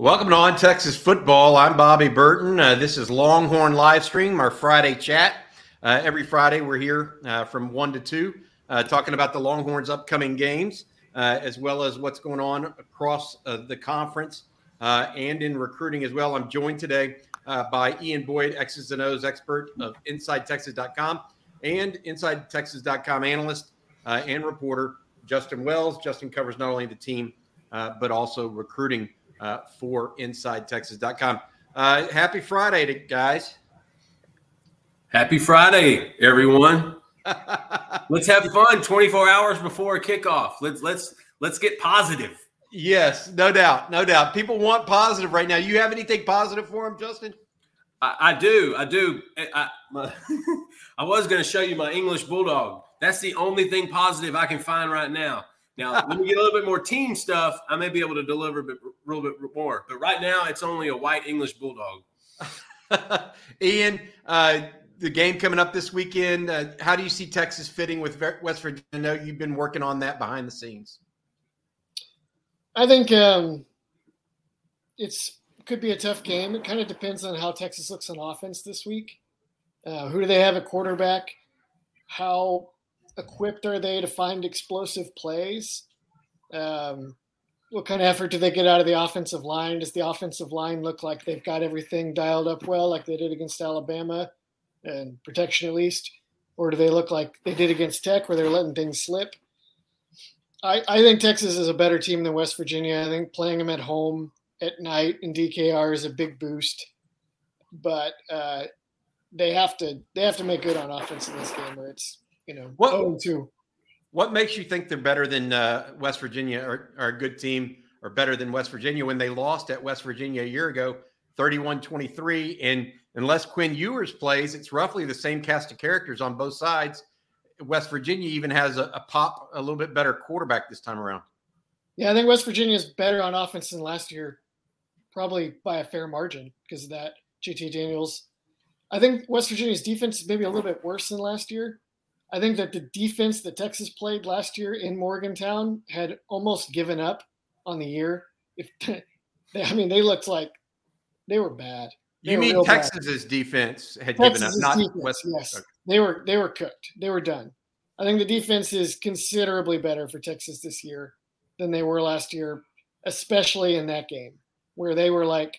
Welcome to On Texas Football. I'm Bobby Burton. Uh, this is Longhorn Live Stream, our Friday chat. Uh, every Friday, we're here uh, from 1 to 2, uh, talking about the Longhorns' upcoming games, uh, as well as what's going on across uh, the conference and in recruiting as well. I'm joined today by Ian Boyd, X's and O's expert of InsideTexas.com and InsideTexas.com analyst and reporter Justin Wells. Justin covers not only the team, but also recruiting uh, for InsideTexas.com. Uh, happy Friday, to guys. Happy Friday, everyone. let's have fun 24 hours before kickoff. Let's let's let's get positive. Yes, no doubt, no doubt. People want positive right now. You have anything positive for them, Justin? I, I do, I do. I, I was going to show you my English bulldog. That's the only thing positive I can find right now. Now, when we get a little bit more team stuff, I may be able to deliver a, bit, a little bit more. But right now, it's only a white English bulldog. Ian, uh, the game coming up this weekend. Uh, how do you see Texas fitting with West Virginia? I know you've been working on that behind the scenes. I think um, it's could be a tough game. It kind of depends on how Texas looks on offense this week. Uh, who do they have at quarterback? How equipped are they to find explosive plays? Um, what kind of effort do they get out of the offensive line? Does the offensive line look like they've got everything dialed up well, like they did against Alabama, and protection at least? Or do they look like they did against Tech, where they're letting things slip? I, I think Texas is a better team than West Virginia. I think playing them at home at night in DKR is a big boost, but uh, they have to they have to make good on offense in this game, or it's you know, what, 0 2. What makes you think they're better than uh, West Virginia or, or a good team or better than West Virginia when they lost at West Virginia a year ago, 31 23? And unless Quinn Ewers plays, it's roughly the same cast of characters on both sides. West Virginia even has a, a pop, a little bit better quarterback this time around. Yeah, I think West Virginia is better on offense than last year, probably by a fair margin because of that. JT Daniels. I think West Virginia's defense is maybe a little bit worse than last year, I think that the defense that Texas played last year in Morgantown had almost given up on the year. If they, I mean, they looked like they were bad. They you were mean Texas's bad. defense had Texas's given up, not West? Yes, okay. they were they were cooked. They were done. I think the defense is considerably better for Texas this year than they were last year, especially in that game where they were like,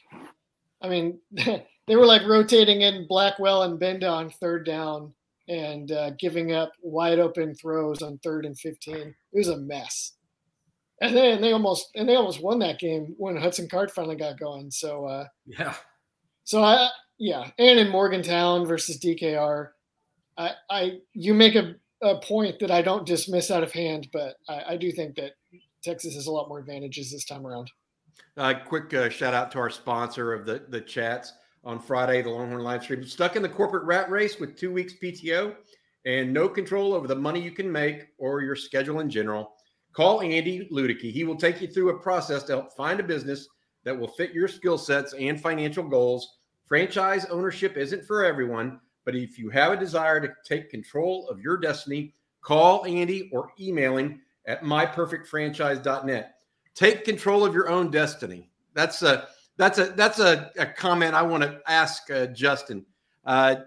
I mean, they were like rotating in Blackwell and Benda on third down and uh, giving up wide open throws on third and 15. It was a mess. And then they almost and they almost won that game when Hudson Card finally got going. So uh, yeah. So I yeah, and in Morgantown versus DKR, I I you make a, a point that I don't dismiss out of hand, but I, I do think that Texas has a lot more advantages this time around. Uh, quick uh, shout out to our sponsor of the the chats on Friday, the Longhorn live stream. Stuck in the corporate rat race with two weeks PTO and no control over the money you can make or your schedule in general. Call Andy Ludicky. He will take you through a process to help find a business that will fit your skill sets and financial goals. Franchise ownership isn't for everyone, but if you have a desire to take control of your destiny, call Andy or email him at myperfectfranchise.net. Take control of your own destiny. That's a that's a that's a, a comment I want to ask uh, Justin. Uh,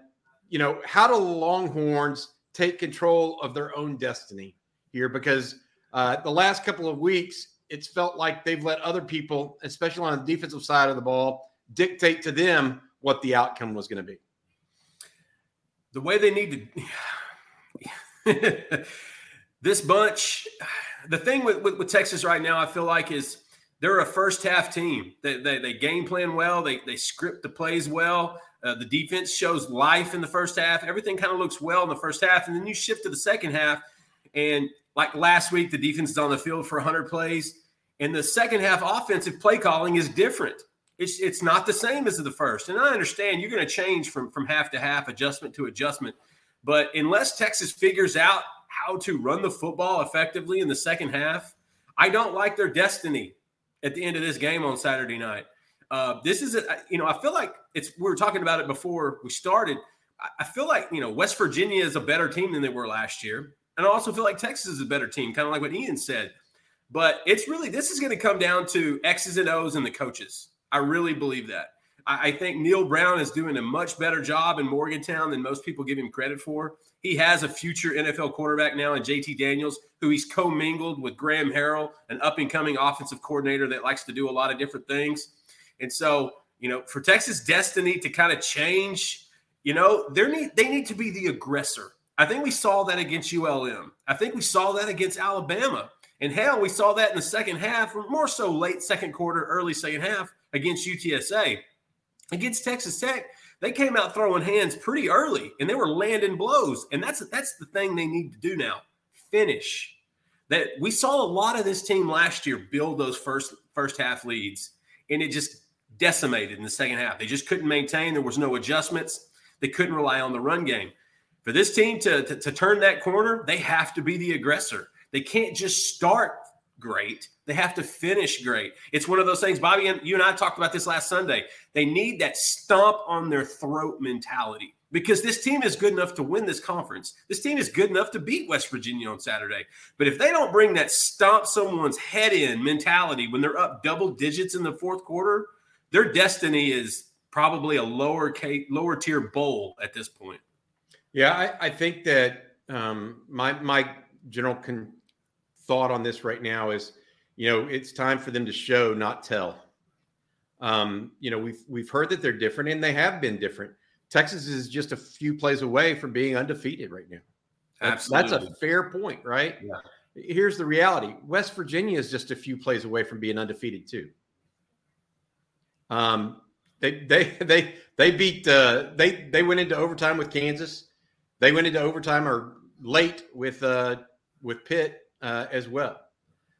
you know, how do the Longhorns take control of their own destiny here? Because uh, the last couple of weeks, it's felt like they've let other people, especially on the defensive side of the ball, dictate to them what the outcome was going to be. The way they need to. this bunch, the thing with, with, with Texas right now, I feel like is they're a first half team. They, they, they game plan well. They, they script the plays well. Uh, the defense shows life in the first half. Everything kind of looks well in the first half. And then you shift to the second half. And like last week, the defense is on the field for 100 plays. And the second half offensive play calling is different. It's, it's not the same as the first. And I understand you're going to change from, from half to half, adjustment to adjustment. But unless Texas figures out how to run the football effectively in the second half, I don't like their destiny at the end of this game on Saturday night. Uh, this is, a, you know, I feel like it's, we were talking about it before we started. I feel like, you know, West Virginia is a better team than they were last year. And I also feel like Texas is a better team, kind of like what Ian said. But it's really, this is going to come down to X's and O's and the coaches. I really believe that. I, I think Neal Brown is doing a much better job in Morgantown than most people give him credit for. He has a future NFL quarterback now in JT Daniels, who he's commingled with Graham Harrell, an up and coming offensive coordinator that likes to do a lot of different things. And so, you know, for Texas destiny to kind of change, you know, they need they need to be the aggressor. I think we saw that against ULM. I think we saw that against Alabama. And hell, we saw that in the second half, more so late second quarter, early second half against UTSA. Against Texas Tech, they came out throwing hands pretty early and they were landing blows. And that's that's the thing they need to do now. Finish. That we saw a lot of this team last year build those first first half leads, and it just decimated in the second half. They just couldn't maintain. There was no adjustments. They couldn't rely on the run game. For this team to, to, to turn that corner, they have to be the aggressor. They can't just start great. They have to finish great. It's one of those things, Bobby, and you and I talked about this last Sunday. They need that stomp on their throat mentality because this team is good enough to win this conference. This team is good enough to beat West Virginia on Saturday. But if they don't bring that stomp someone's head in mentality when they're up double digits in the fourth quarter, their destiny is probably a lower lower tier bowl at this point. Yeah, I, I think that um, my my general con- thought on this right now is, you know, it's time for them to show, not tell. Um, you know, we've we've heard that they're different, and they have been different. Texas is just a few plays away from being undefeated right now. That's, that's a fair point, right? Yeah. Here's the reality: West Virginia is just a few plays away from being undefeated too. Um, they they they they beat uh, they they went into overtime with Kansas. They went into overtime or late with uh, with Pitt uh, as well.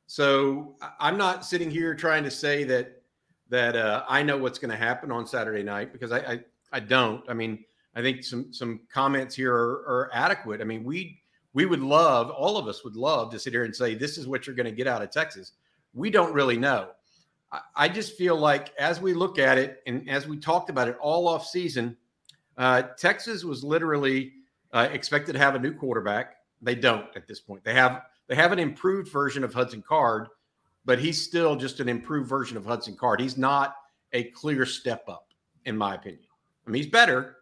So I'm not sitting here trying to say that that uh, I know what's going to happen on Saturday night because I, I, I don't. I mean, I think some some comments here are, are, adequate. I mean, we we would love all of us would love to sit here and say this is what you're going to get out of Texas. We don't really know. I, I, just feel like as we look at it and as we talked about it all off season, uh, Texas was literally uh, expected to have a new quarterback. They don't at this point. They have they have an improved version of Hudson Card, but he's still just an improved version of Hudson Card. He's not a clear step up, in my opinion. I mean, he's better,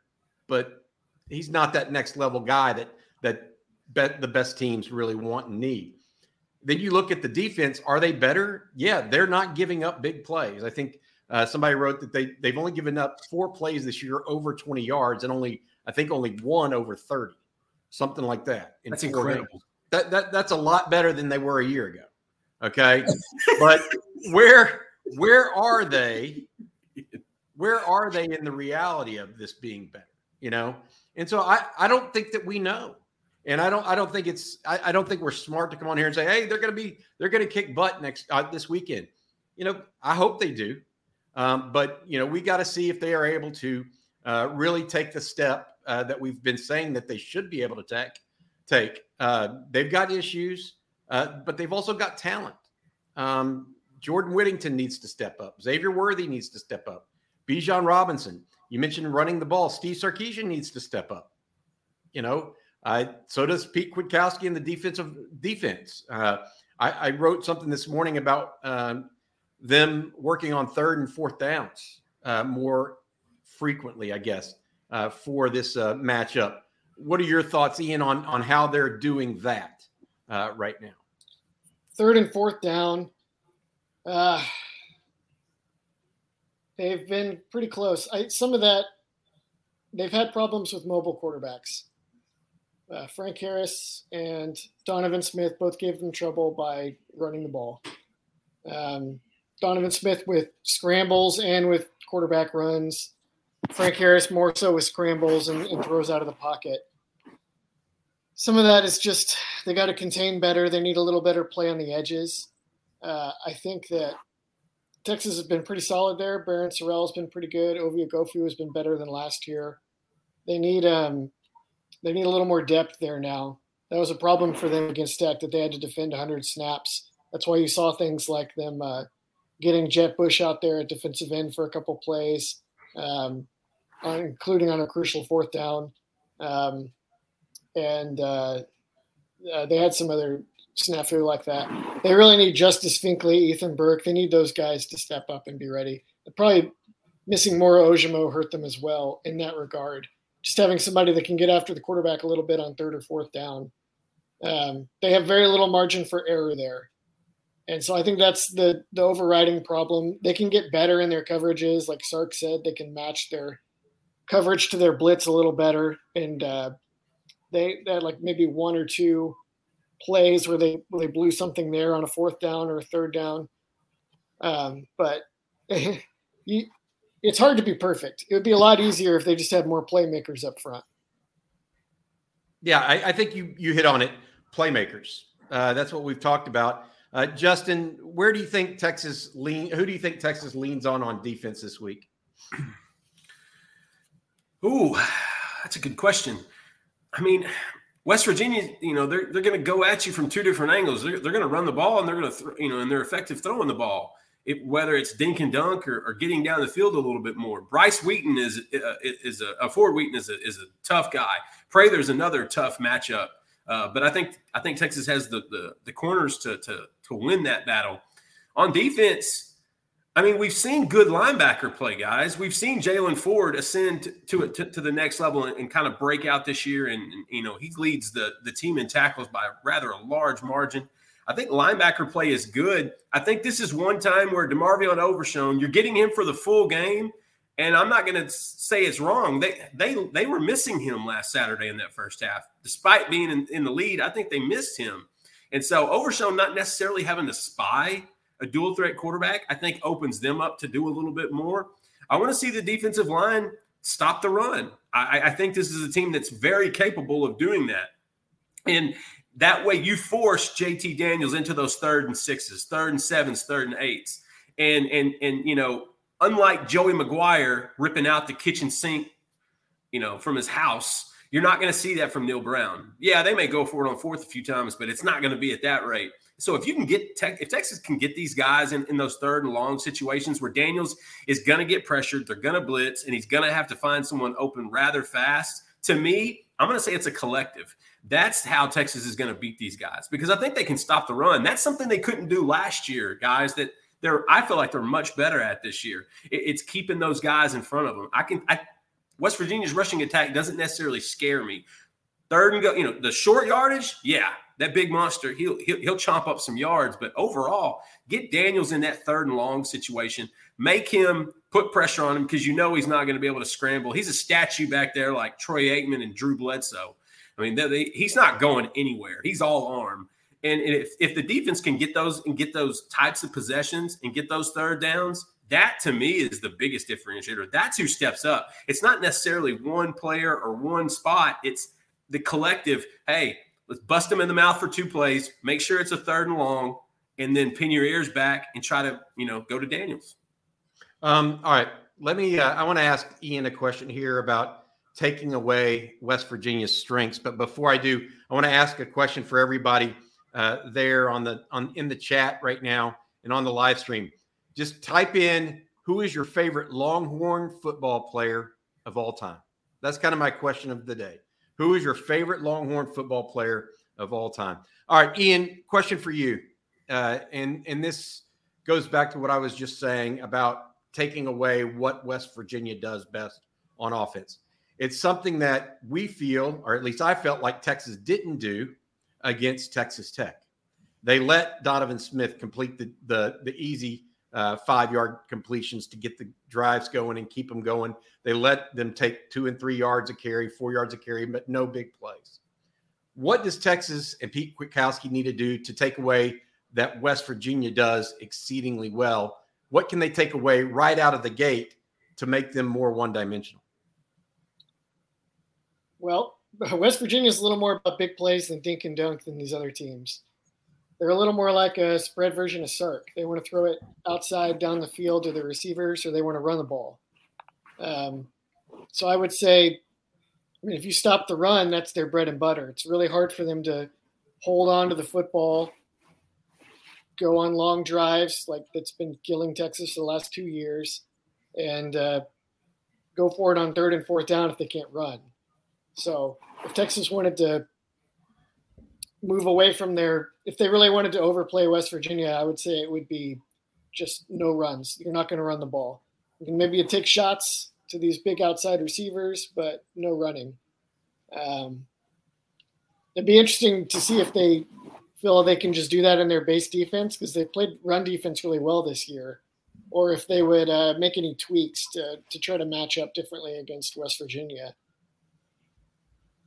but he's not that next level guy that that bet the best teams really want and need. Then you look at the defense. Are they better? Yeah, they're not giving up big plays. I think uh, somebody wrote that they they've only given up four plays this year over 20 yards and only I think only one over 30, something like that. That's incredible. That, that that's a lot better than they were a year ago. Okay. but where where are they? Where are they in the reality of this being better? You know? And so I, I don't think that we know. And I don't I don't think it's I, I don't think we're smart to come on here and say, hey, they're gonna be they're gonna kick butt next uh, this weekend. You know, I hope they do. Um, but you know, we got to see if they are able to uh, really take the step uh, that we've been saying that they should be able to take take. Uh, they've got issues, uh, but they've also got talent. Um, Jordan Whittington needs to step up. Xavier Worthy needs to step up. Bijan Robinson. You mentioned running the ball. Steve Sarkisian needs to step up. You know, uh, so does Pete Kwiatkowski in the defensive defense. Uh, I, I, wrote something this morning about um, them working on third and fourth downs uh, more frequently, I guess, uh, for this uh, matchup. What are your thoughts, Ian, on on how they're doing that uh, right now? Third and fourth down. Uh, they've been pretty close. I, some of that, they've had problems with mobile quarterbacks. Uh, Frank Harris and Donovan Smith both gave them trouble by running the ball. Um, Donovan Smith with scrambles and with quarterback runs. Frank Harris more so with scrambles and, and throws out of the pocket. Some of that is just they got to contain better. They need a little better play on the edges. Uh, I think that Texas has been pretty solid there. Barryn Sorrell has been pretty good. Ovie Oghoufo has been better than last year. They need um, they need a little more depth there now. That was a problem for them against Tech that they had to defend 100 snaps. That's why you saw things like them uh, getting Jett Bush out there at defensive end for a couple plays. Um, including on a crucial fourth down. Um, and uh, uh, they had some other snafu like that. They really need Justice Finkley, Ethan Burke. They need those guys to step up and be ready. probably missing Moro Ojomo hurt them as well in that regard. Just having somebody that can get after the quarterback a little bit on third or fourth down. Um, they have very little margin for error there. And so I think that's the the overriding problem. They can get better in their coverages, like Sark said. They can match their coverage to their blitz a little better, and uh, they, they had like maybe one or two plays where they where they blew something there on a fourth down or a third down. Um, but you, it's hard to be perfect. It would be a lot easier if they just had more playmakers up front. Yeah, I, I think you you hit on it. Playmakers. Uh, that's what we've talked about. Uh, Justin, where do you think Texas lean? Who do you think Texas leans on on defense this week? Ooh, that's a good question. I mean, West Virginia, you know, they're they're going to go at you from two different angles. They're, they're going to run the ball and they're going to, th- you know, and they're effective throwing the ball. It, whether it's dink and dunk or, or, getting down the field a little bit more. Bryce Wheaton is uh, is a, a Ford Wheaton is a, is a tough guy. Prather's another tough matchup. Uh, but I think I think Texas has the the, the corners to, to to win that battle. On defense, I mean, we've seen good linebacker play, guys. We've seen Jaylan Ford ascend to to, to the next level and, and, kind of break out this year. And, and, you know, he leads the the team in tackles by rather a large margin. I think linebacker play is good. I think this is one time where DeMarvion Overshown, you're getting him for the full game. And I'm not going to say it's wrong. They they they were missing him last Saturday in that first half, despite being in, in the lead. I think they missed him, and so Overshown not necessarily having to spy a dual threat quarterback, I think opens them up to do a little bit more. I want to see the defensive line stop the run. I, I think this is a team that's very capable of doing that. And that way you force JT Daniels into those third and sixes, third and sevens, third and eights. And and and you know, unlike Joey McGuire ripping out the kitchen sink, you know, from his house, you're not going to see that from Neal Brown. Yeah, they may go for it on fourth a few times, but it's not going to be at that rate. So if you can get tech, if Texas can get these guys in, in those third and long situations where Daniels is going to get pressured, they're going to blitz, and he's going to have to find someone open rather fast. To me, I'm going to say it's a collective. That's how Texas is going to beat these guys because I think they can stop the run. That's something they couldn't do last year, guys. That they're I feel like they're much better at this year. It, it's keeping those guys in front of them. I can. I, West Virginia's rushing attack doesn't necessarily scare me. Third and go, you know, the short yardage, yeah, that big monster, he'll, he'll he'll chomp up some yards. But overall, get Daniels in that third and long situation. Make him put pressure on him because you know he's not going to be able to scramble. He's a statue back there like Troy Aikman and Drew Bledsoe. I mean, they, they, he's not going anywhere. He's all arm. And if, if the defense can get those and get those types of possessions and get those third downs, that to me is the biggest differentiator. That's who steps up. It's not necessarily one player or one spot. It's the collective. Hey, Let's bust them in the mouth for two plays. Make sure it's a third and long, and then pin your ears back and try to you know go to Daniels. Um, all right, let me. Uh, I want to ask Ian a question here about taking away West Virginia's strengths. But before I do, I want to ask a question for everybody uh, there on the on in the chat right now and on the live stream. Just type in who is your favorite Longhorn football player of all time. That's kind of my question of the day. Who is your favorite Longhorn football player of all time? All right, Ian, question for you. Uh, and, and this goes back to what I was just saying about taking away what West Virginia does best on offense. It's something that we feel, or at least I felt like Texas didn't do against Texas Tech. They let Donovan Smith complete the, the, the easy uh, five yard completions to get the drives going and keep them going. They let them take two and three yards of carry, four yards of carry, but no big plays. What does Texas and Pete Kwiatkowski need to do to take away that West Virginia does exceedingly well? What can they take away right out of the gate to make them more one dimensional? Well, West Virginia is a little more about big plays than dink and dunk than these other teams they're a little more like a spread version of Sark. They want to throw it outside down the field to the receivers, or they want to run the ball. Um, so I would say, I mean, if you stop the run, that's their bread and butter. It's really hard for them to hold on to the football, go on long drives like that's been killing Texas the last two years, and uh, go for it on third and fourth down if they can't run. So if Texas wanted to move away from their if they really wanted to overplay West Virginia, I would say it would be just no runs. You're not going to run the ball. maybe you take shots to these big outside receivers, but no running. Um, it'd be interesting to see if they feel they can just do that in their base defense because they played run defense really well this year, or if they would uh, make any tweaks to to try to match up differently against West Virginia.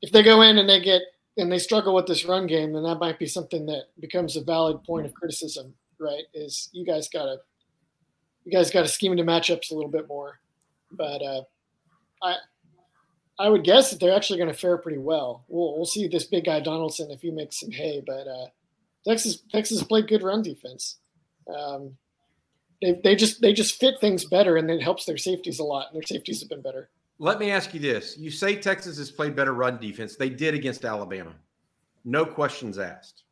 If they go in and they get and they struggle with this run game, then that might be something that becomes a valid point of criticism, right? Is you guys gotta you guys gotta scheme into matchups a little bit more. But uh, I I would guess that they're actually going to fare pretty well. We'll we'll see this big guy Donaldson if he makes some hay, but uh, Texas Texas played good run defense. Um, they they just they just fit things better, and it helps their safeties a lot. And their safeties have been better. Let me ask you this: You say Texas has played better run defense. They did against Alabama, no questions asked,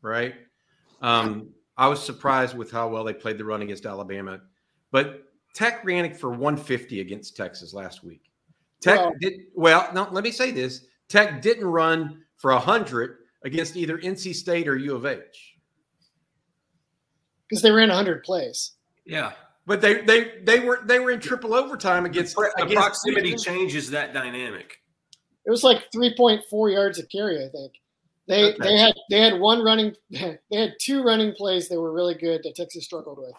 right? Um, I was surprised with how well they played the run against Alabama, but Tech ran it for 150 against Texas last week. Tech well, did well. No, let me say this: Tech didn't run for 100 against either NC State or U of H because they ran 100 plays. Yeah, but they they they were they were in triple overtime against the against proximity changes that dynamic. It was like 3.4 yards a carry, I think. They okay. they had they had one running they had two running plays that were really good that Texas struggled with.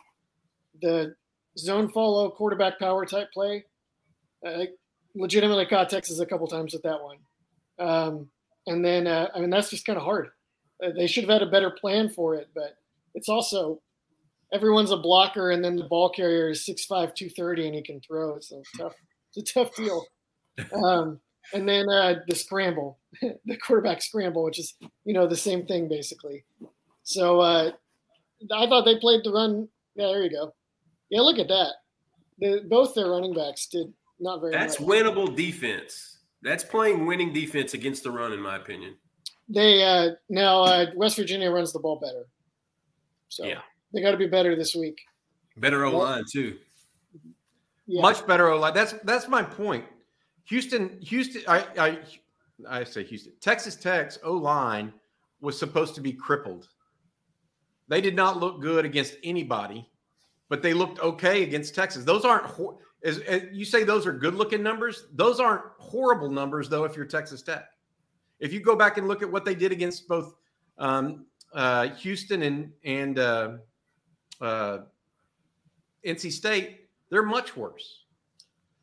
The zone follow quarterback power type play. I legitimately caught Texas a couple times with that one. Um, and then uh, I mean that's just kind of hard. Uh, they should have had a better plan for it, but it's also everyone's a blocker, and then the ball carrier is 6'5", 230, and he can throw. It's a tough, it's a tough deal. Um, and then uh, the scramble, the quarterback scramble, which is you know the same thing basically. So uh, I thought they played the run. Yeah, there you go. Yeah, look at that. The, both their running backs did not very. That's winnable defense. That's playing winning defense against the run, in my opinion. They uh, now uh, West Virginia runs the ball better. So yeah. They got to be better this week. Better O line too. Yeah. Much better O line. That's that's my point. Houston, Houston. I I I say Houston. Texas Tech's O line was supposed to be crippled. They did not look good against anybody, but they looked okay against Texas. Those aren't as, as you say those are good looking numbers. Those aren't horrible numbers though. If you're Texas Tech, if you go back and look at what they did against both um, uh, Houston and and uh, uh, NC State, they're much worse.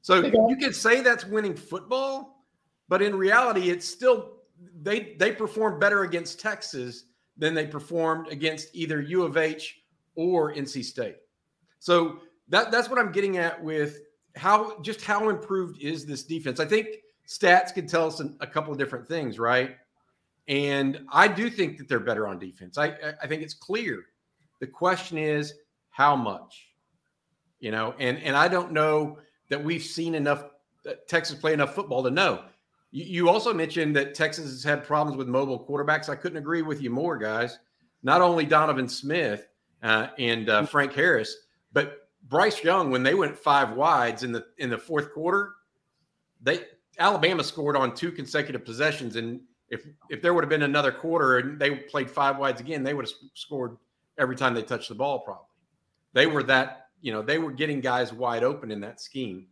So you can say that's winning football, but in reality, it's still they they perform better against Texas than they performed against either U of H or NC State. So that that's what I'm getting at with how just how improved is this defense. I think stats could tell us a couple of different things, right? And I do think that they're better on defense. I I think it's clear the question is how much, you know, and and I don't know that we've seen enough uh, Texas play enough football to know. You, you also mentioned that Texas has had problems with mobile quarterbacks. I couldn't agree with you more, guys. Not only Donovan Smith uh, and uh, Frank Harris, but Bryce Young. When they went five wides in the in the fourth quarter, they Alabama scored on two consecutive possessions, and if if there would have been another quarter and they played five wides again, they would have scored every time they touched the ball, probably. They were that, you know, they were getting guys wide open in that scheme.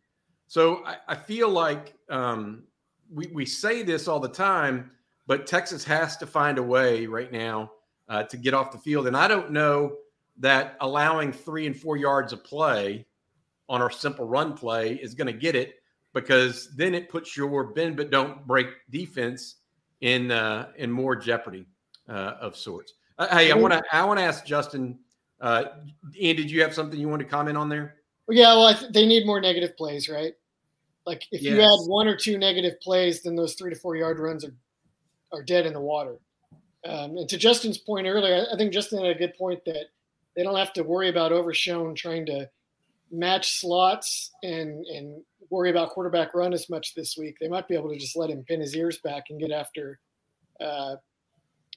So I, I feel like um, we, we say this all the time, but Texas has to find a way right now uh, to get off the field. And I don't know that allowing three and four yards of play on our simple run play is going to get it because then it puts your bend but don't break defense in uh, in more jeopardy uh, of sorts. Uh, hey, I want to I want to ask Justin. Uh, Ian, did you have something you want to comment on there? Yeah, well, th- they need more negative plays, right? Like if yes. you add one or two negative plays, then those three to four yard runs are are dead in the water. Um, and to Justin's point earlier, I think Justin had a good point that they don't have to worry about Overshown trying to match slots and and worry about quarterback run as much this week. They might be able to just let him pin his ears back and get after uh,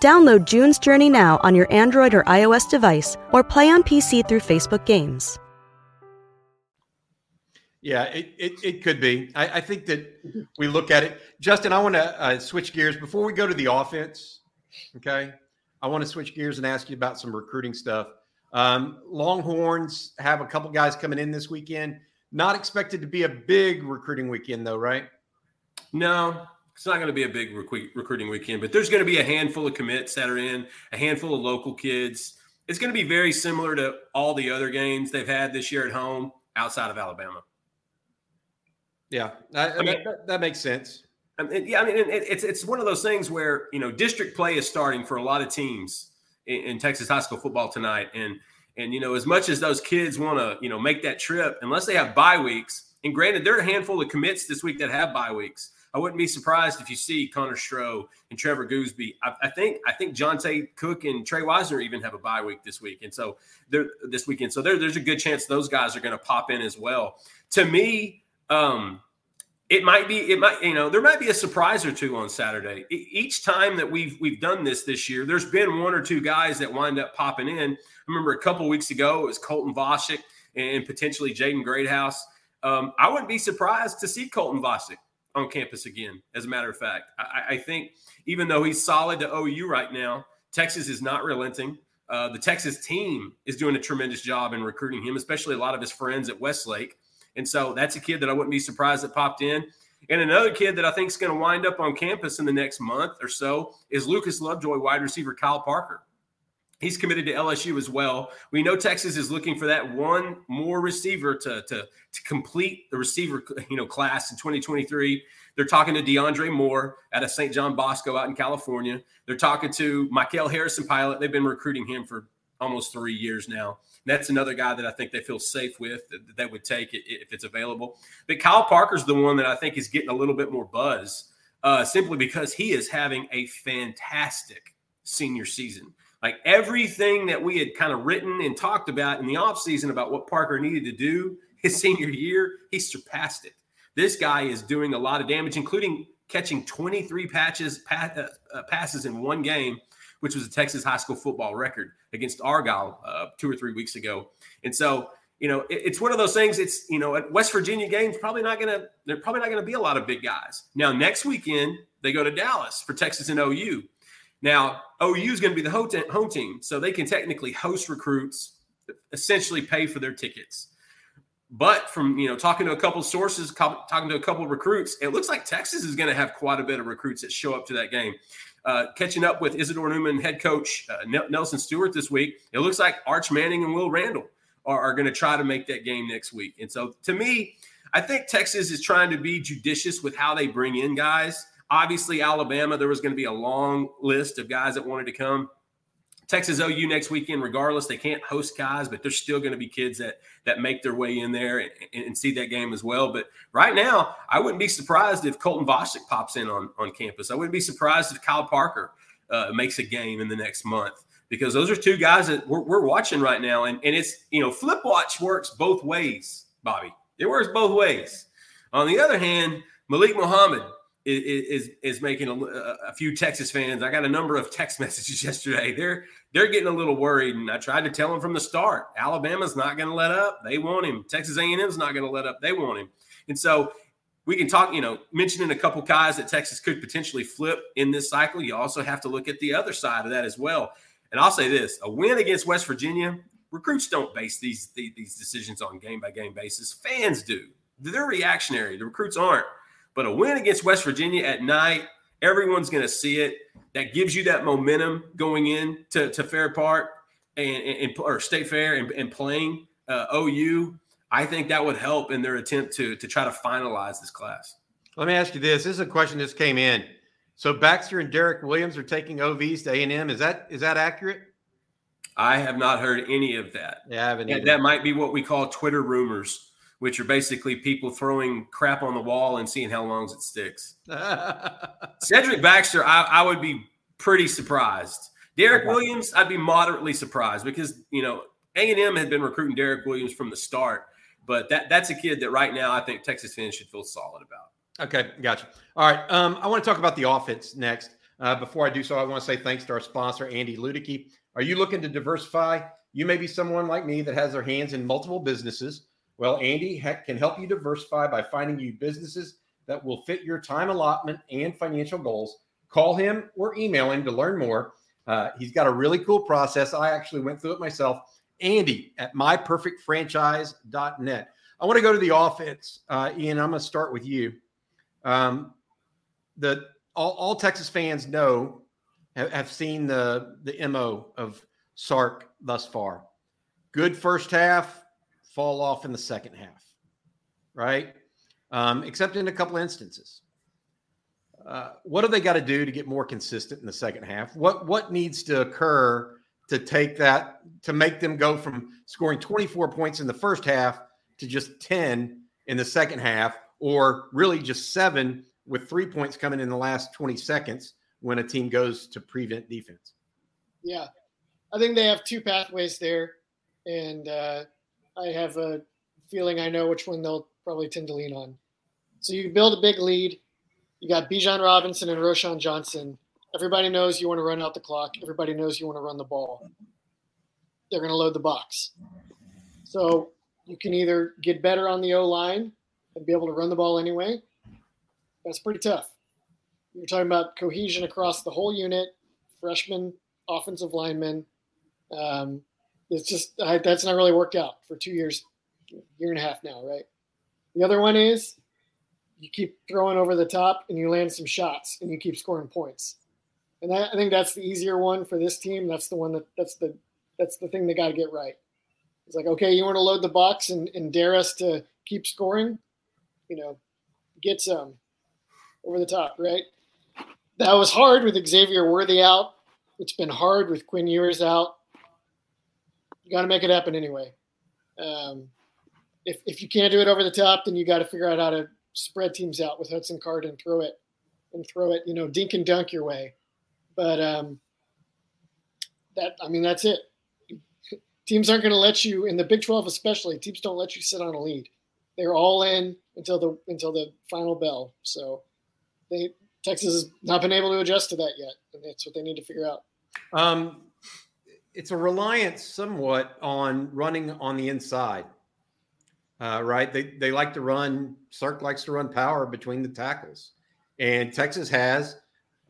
Download June's Journey now on your Android or iOS device or play on PC through Facebook Games. Yeah, it, it, it could be. I, I, think that we look at it. Justin, I want to uh, switch gears before we go to the offense. Okay. I want to switch gears and ask you about some recruiting stuff. Um, Longhorns have a couple guys coming in this weekend. Not expected to be a big recruiting weekend, though, right? No, it's not going to be a big recruiting weekend, but there's going to be a handful of commits that are in, a handful of local kids. It's going to be very similar to all the other games they've had this year at home outside of Alabama. Yeah, I, I mean, that, that, makes sense. I mean, yeah, I mean, it, it's it's one of those things where you know district play is starting for a lot of teams in, in Texas high school football tonight, and and you know as much as those kids want to you know make that trip, unless they have bye weeks, and granted there are a handful of commits this week that have bye weeks. I wouldn't be surprised if you see Connor Stroh and Trevor Goosby. I, I think I think Johntay Cook and Trey Wisner even have a bye week this week, and so this weekend. So there, there's a good chance those guys are going to pop in as well. To me, um, it might be, it might, you know, there might be a surprise or two on Saturday. Each time that we've we've done this this year, there's been one or two guys that wind up popping in. I remember a couple weeks ago, it was Colton Vasek and potentially Jaden Greathouse. Um, I wouldn't be surprised to see Colton Vasek on campus again. As a matter of fact, I, I, think even though he's solid to OU right now, Texas is not relenting. Uh, the Texas team is doing a tremendous job in recruiting him, especially a lot of his friends at Westlake. And so that's a kid that I wouldn't be surprised that popped in. And another kid that I think is going to wind up on campus in the next month or so is Lucas Lovejoy, wide receiver Kyle Parker. He's committed to LSU as well. We know Texas is looking for that one more receiver to, to, to complete the receiver you know class in 2023. They're talking to DeAndre Moore out of St. John Bosco out in California. They're talking to Michael Harrison Pilot. They've been recruiting him for almost three years now. That's another guy that I think they feel safe with that, that would take it if it's available. But Kyle Parker's the one that I think is getting a little bit more buzz uh, simply because he is having a fantastic senior season. Like everything that we had kind of written and talked about in the offseason about what Parker needed to do his senior year, he surpassed it. This guy is doing a lot of damage, including catching 23 patches, uh, uh, passes in one game which was a Texas high school football record against Argyle uh, two or three weeks ago. And so, you know, it, it's one of those things. It's you know, at West Virginia games, probably not gonna. They're probably not gonna be a lot of big guys. Now, next weekend they go to Dallas for Texas and OU. Now, OU is going to be the home team, so they can technically host recruits, essentially pay for their tickets. But from you know talking to a couple sources, talking to a couple recruits, it looks like Texas is going to have quite a bit of recruits that show up to that game. Uh, catching up with Isidore Newman head coach uh, Nelson Stewart this week, it looks like Arch Manning and Will Randall are, are going to try to make that game next week. And so, to me, I think Texas is trying to be judicious with how they bring in guys. Obviously, Alabama, there was going to be a long list of guys that wanted to come. Texas OU next weekend, regardless, they can't host guys, but there's still going to be kids that that make their way in there and, and, see that game as well. But right now, I wouldn't be surprised if Colton Vasek pops in on, on campus. I wouldn't be surprised if Kyle Parker uh, makes a game in the next month because those are two guys that we're, we're watching right now. And, and it's, you know, flip watch works both ways, Bobby. It works both ways. On the other hand, Malik Muhammad – is is making a, a, few Texas fans. I got a number of text messages yesterday. They're they're getting a little worried, and I tried to tell them from the start. Alabama's not going to let up. They want him. Texas A&M's not going to let up. They want him. And so we can talk. You know, mentioning a couple guys that Texas could potentially flip in this cycle. You also have to look at the other side of that as well. And I'll say this: a win against West Virginia. Recruits don't base these these decisions on game by game basis. Fans do. They're reactionary. The recruits aren't. But a win against West Virginia at night, everyone's going to see it. That gives you that momentum going in to, to Fair Park and, and or State Fair and, and playing uh, OU. I think that would help in their attempt to to try to finalize this class. Let me ask you this: This is a question that came in. So Baxter and Derek Williams are taking OVs to A and M. Is that is that accurate? I have not heard any of that. Yeah, I haven't. That might be what we call Twitter rumors which are basically people throwing crap on the wall and seeing how long it sticks. Cedric Baxter, I, I, would be pretty surprised. Derek Williams, I'd be moderately surprised because you know A and M had been recruiting Derek Williams from the start. But that that's a kid that right now I think Texas fans should feel solid about. Okay, gotcha. All right, um, I want to talk about the offense next. Uh, before I do so, I want to say thanks to our sponsor, Andy Ludicky. Are you looking to diversify? You may be someone like me that has their hands in multiple businesses. Well, Andy can help you diversify by finding you businesses that will fit your time allotment and financial goals. Call him or email him to learn more. Uh, he's got a really cool process. I actually went through it myself. Andy at myperfectfranchise.net. I want to go to the offense. Uh, Ian, I'm going to start with you. Um, the all, all, Texas fans know have, have seen the the mo of Sark thus far. Good first half, fall off in the second half, right? Um, except in a couple instances. Uh, what do they got to do to get more consistent in the second half? What what needs to occur to take that to make them go from scoring 24 points in the first half to just 10 in the second half, or really just seven with three points coming in the last 20 seconds when a team goes to prevent defense? Yeah, I think they have two pathways there, and uh, I have a feeling I know which one they'll probably tend to lean on. So you build a big lead. You got Bijan Robinson and Roschon Johnson. Everybody knows you want to run out the clock. Everybody knows you want to run the ball. They're going to load the box. So you can either get better on the O line and be able to run the ball anyway. That's pretty tough. You're talking about cohesion across the whole unit, freshman offensive linemen. Um, it's just I, that's not really worked out for two years, year and a half now, right? The other one is you keep throwing over the top and you land some shots and you keep scoring points. And that, I think that's the easier one for this team. That's the one that that's the that's the thing they got to get right. It's like, okay, you want to load the box and, and dare us to keep scoring, you know, get some over the top, right? That was hard with Xavier Worthy out. It's been hard with Quinn Ewers out. You got to make it happen anyway. Um, if, if you can't do it over the top, then you got to figure out how to spread teams out with Hudson Card and throw it and throw it, you know, dink and dunk your way. But um, that I mean, that's it. Teams aren't going to let you in the Big 12, especially. Teams don't let you sit on a lead. They're all in until the until the final bell. So they Texas has not been able to adjust to that yet, and that's what they need to figure out. Um, it's a reliance somewhat on running on the inside uh, right? They they like to run. Sark likes to run power between the tackles, and Texas has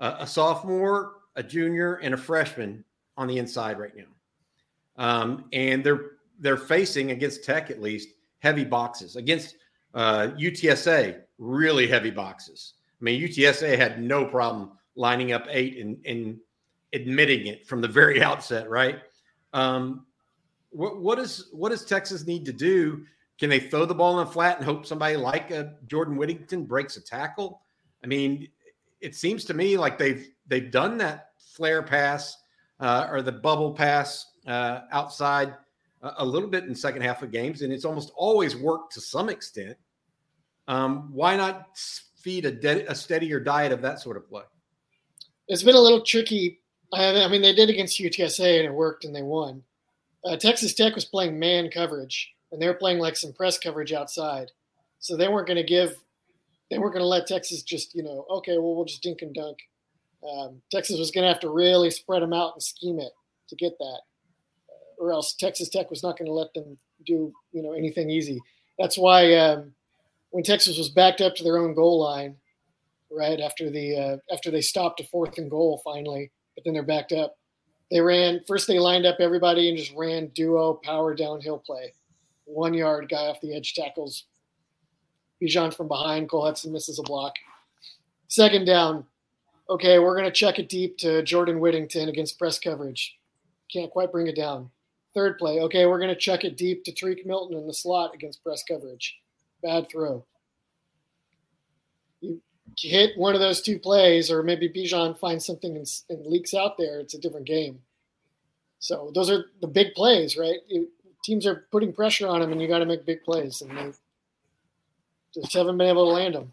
a, a sophomore, a junior, and a freshman on the inside right now, um, and they're they're facing against Tech at least heavy boxes against uh, UTSA really heavy boxes. I mean UTSA had no problem lining up eight and, and admitting it from the very outset, right? Um, what, what is what does Texas need to do can they throw the ball in the flat and hope somebody like a Jordan Whittington breaks a tackle? I mean, it seems to me like they've they've done that flare pass uh, or the bubble pass uh, outside a, a, little bit in second half of games, and it's almost always worked to some extent. Um, why not feed a, de- a steadier diet of that sort of play? It's been a little tricky. I, I mean, they did against UTSA and it worked and they won. Uh, Texas Tech was playing man coverage and they were playing like some press coverage outside. So they weren't going to give, they weren't going to let Texas just, you know, okay, well, we'll just dink and dunk. Um, Texas was going to have to really spread them out and scheme it to get that, or else Texas Tech was not going to let them do, you know, anything easy. That's why um, when Texas was backed up to their own goal line, right after the uh, after they stopped a fourth and goal finally, but then they're backed up. They ran first. They lined up everybody and just ran duo power downhill play one yard guy off the edge tackles Bijan from behind. Cole Hutson misses a block. Second down. Okay, we're to check it deep to Jordan Whittington against press coverage. Can't quite bring it down. Third play. Okay, we're to check it deep to Tarique Milton in the slot against press coverage. Bad throw. Hit one of those two plays, or maybe Bijan finds something and, and leaks out there. It's a different game. So those are the big plays, right? teams are putting pressure on him, and you got to make big plays, and they just haven't been able to land them.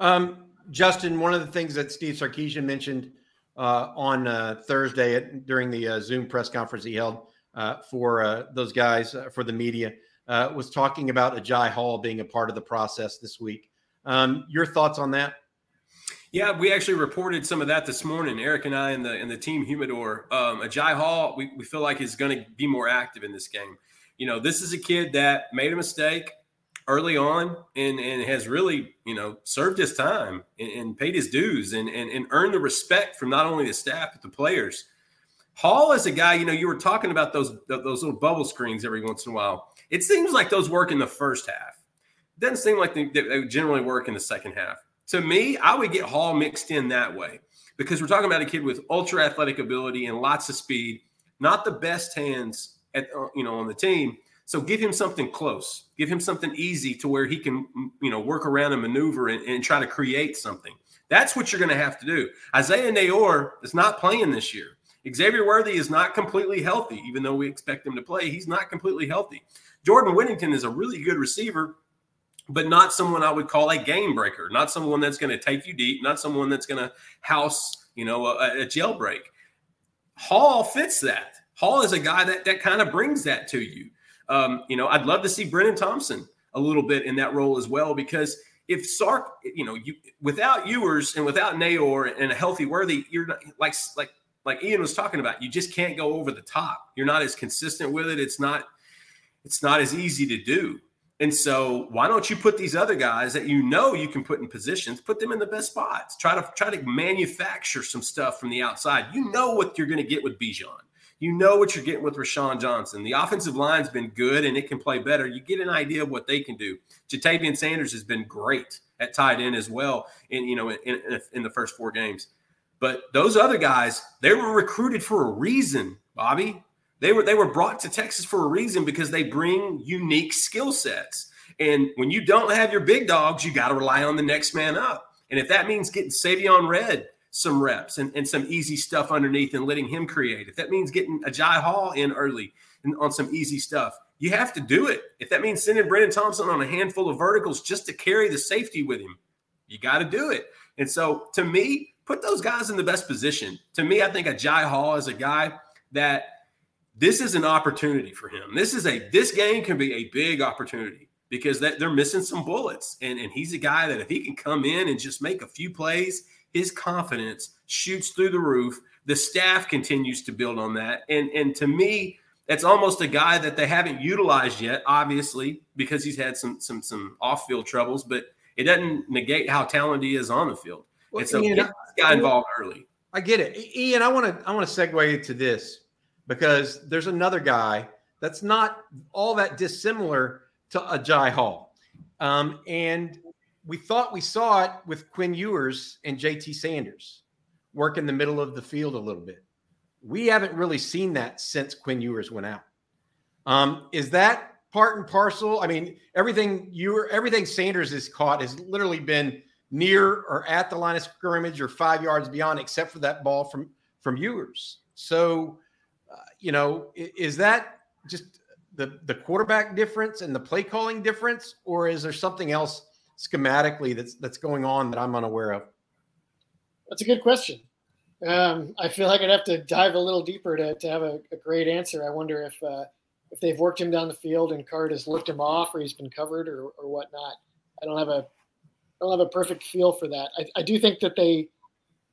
Um, Justin, one of the things that Steve Sarkisian mentioned uh, on uh, Thursday at, during the uh, Zoom press conference he held uh, for uh, those guys uh, for the media was talking about Agiye Hall being a part of the process this week. Um, your thoughts on that? Yeah, we actually reported some of that this morning. Eric and I and the and the team Humidor. Um, Agiye Hall, we, we feel like is going to be more active in this game. You know, this is a kid that made a mistake early on and, and has really, you know, served his time and, and paid his dues and, and, and earned the respect from not only the staff, but the players. Hall is a guy, you know, you were talking about those those little bubble screens every once in a while. It seems like those work in the first half. Doesn't seem like they, they generally work in the second half. To me, I would get Hall mixed in that way because we're talking about a kid with ultra athletic ability and lots of speed, not the best hands at uh, you know on the team. So give him something close, give him something easy to where he can you know work around and maneuver and, and try to create something. That's what you're going to have to do. Isaiah Neyor is not playing this year. Xavier Worthy is not completely healthy, even though we expect him to play. He's not completely healthy. Jordan Whittington is a really good receiver, but not someone I would call a game breaker, not someone that's going to take you deep, not someone that's going to house, you know, a, a jailbreak. Hall fits that. Hall is a guy that that kind of brings that to you. Um, you know, I'd love to see Brennan Thompson a little bit in that role as well because if Sark, you know, you without Ewers and without Neyor and a healthy Worthy, you're not like like like Ian was talking about, you just can't go over the top. You're not as consistent with it. It's not it's not as easy to do. And so why don't you put these other guys that you know you can put in positions, put them in the best spots. Try to try to manufacture some stuff from the outside. You know what you're going to get with Bijan. You know what you're getting with Roschon Johnson. The offensive line's been good and it can play better. You get an idea of what they can do. Ja'Tavion Sanders has been great at tight end as well in you know in, in the first four games. But those other guys, they were recruited for a reason, Bobby. They were they were brought to Texas for a reason because they bring unique skill sets. And when you don't have your big dogs, you got to rely on the next man up. And if that means getting Savion Red some reps and, and some easy stuff underneath and letting him create, if that means getting Agiye Hall in early and on some easy stuff, you have to do it. If that means sending Brennan Thompson on a handful of verticals just to carry the safety with him, you got to do it. And so to me, put those guys in the best position. To me, I think Agiye Hall is a guy that this is an opportunity for him. This is a this game can be a big opportunity because that they're missing some bullets. And, and he's a guy that if he can come in and just make a few plays, his confidence shoots through the roof. The staff continues to build on that. And and to me, that's almost a guy that they haven't utilized yet, obviously, because he's had some some some off-field troubles, but it doesn't negate how talented he is on the field. Well, and so Ian, get this guy involved early. I get it. Ian, I want to I want to segue into this because there's another guy that's not all that dissimilar to Agiye Hall. Um, and we thought we saw it with Quinn Ewers and JT Sanders work in the middle of the field a little bit. We haven't really seen that since Quinn Ewers went out. Um, is that part and parcel? I mean, everything you everything Sanders has caught has literally been near or at the line of scrimmage or five yards beyond, except for that ball from from Ewers. So, you know, is that just the the quarterback difference and the play calling difference, or is there something else schematically that's that's going on that I'm unaware of? That's a good question. Um, I feel like I'd have to dive a little deeper to, to have a, a great answer. I wonder if uh, if they've worked him down the field and Card has looked him off, or he's been covered, or, or whatnot. I don't have a I don't have a perfect feel for that. I, I do think that they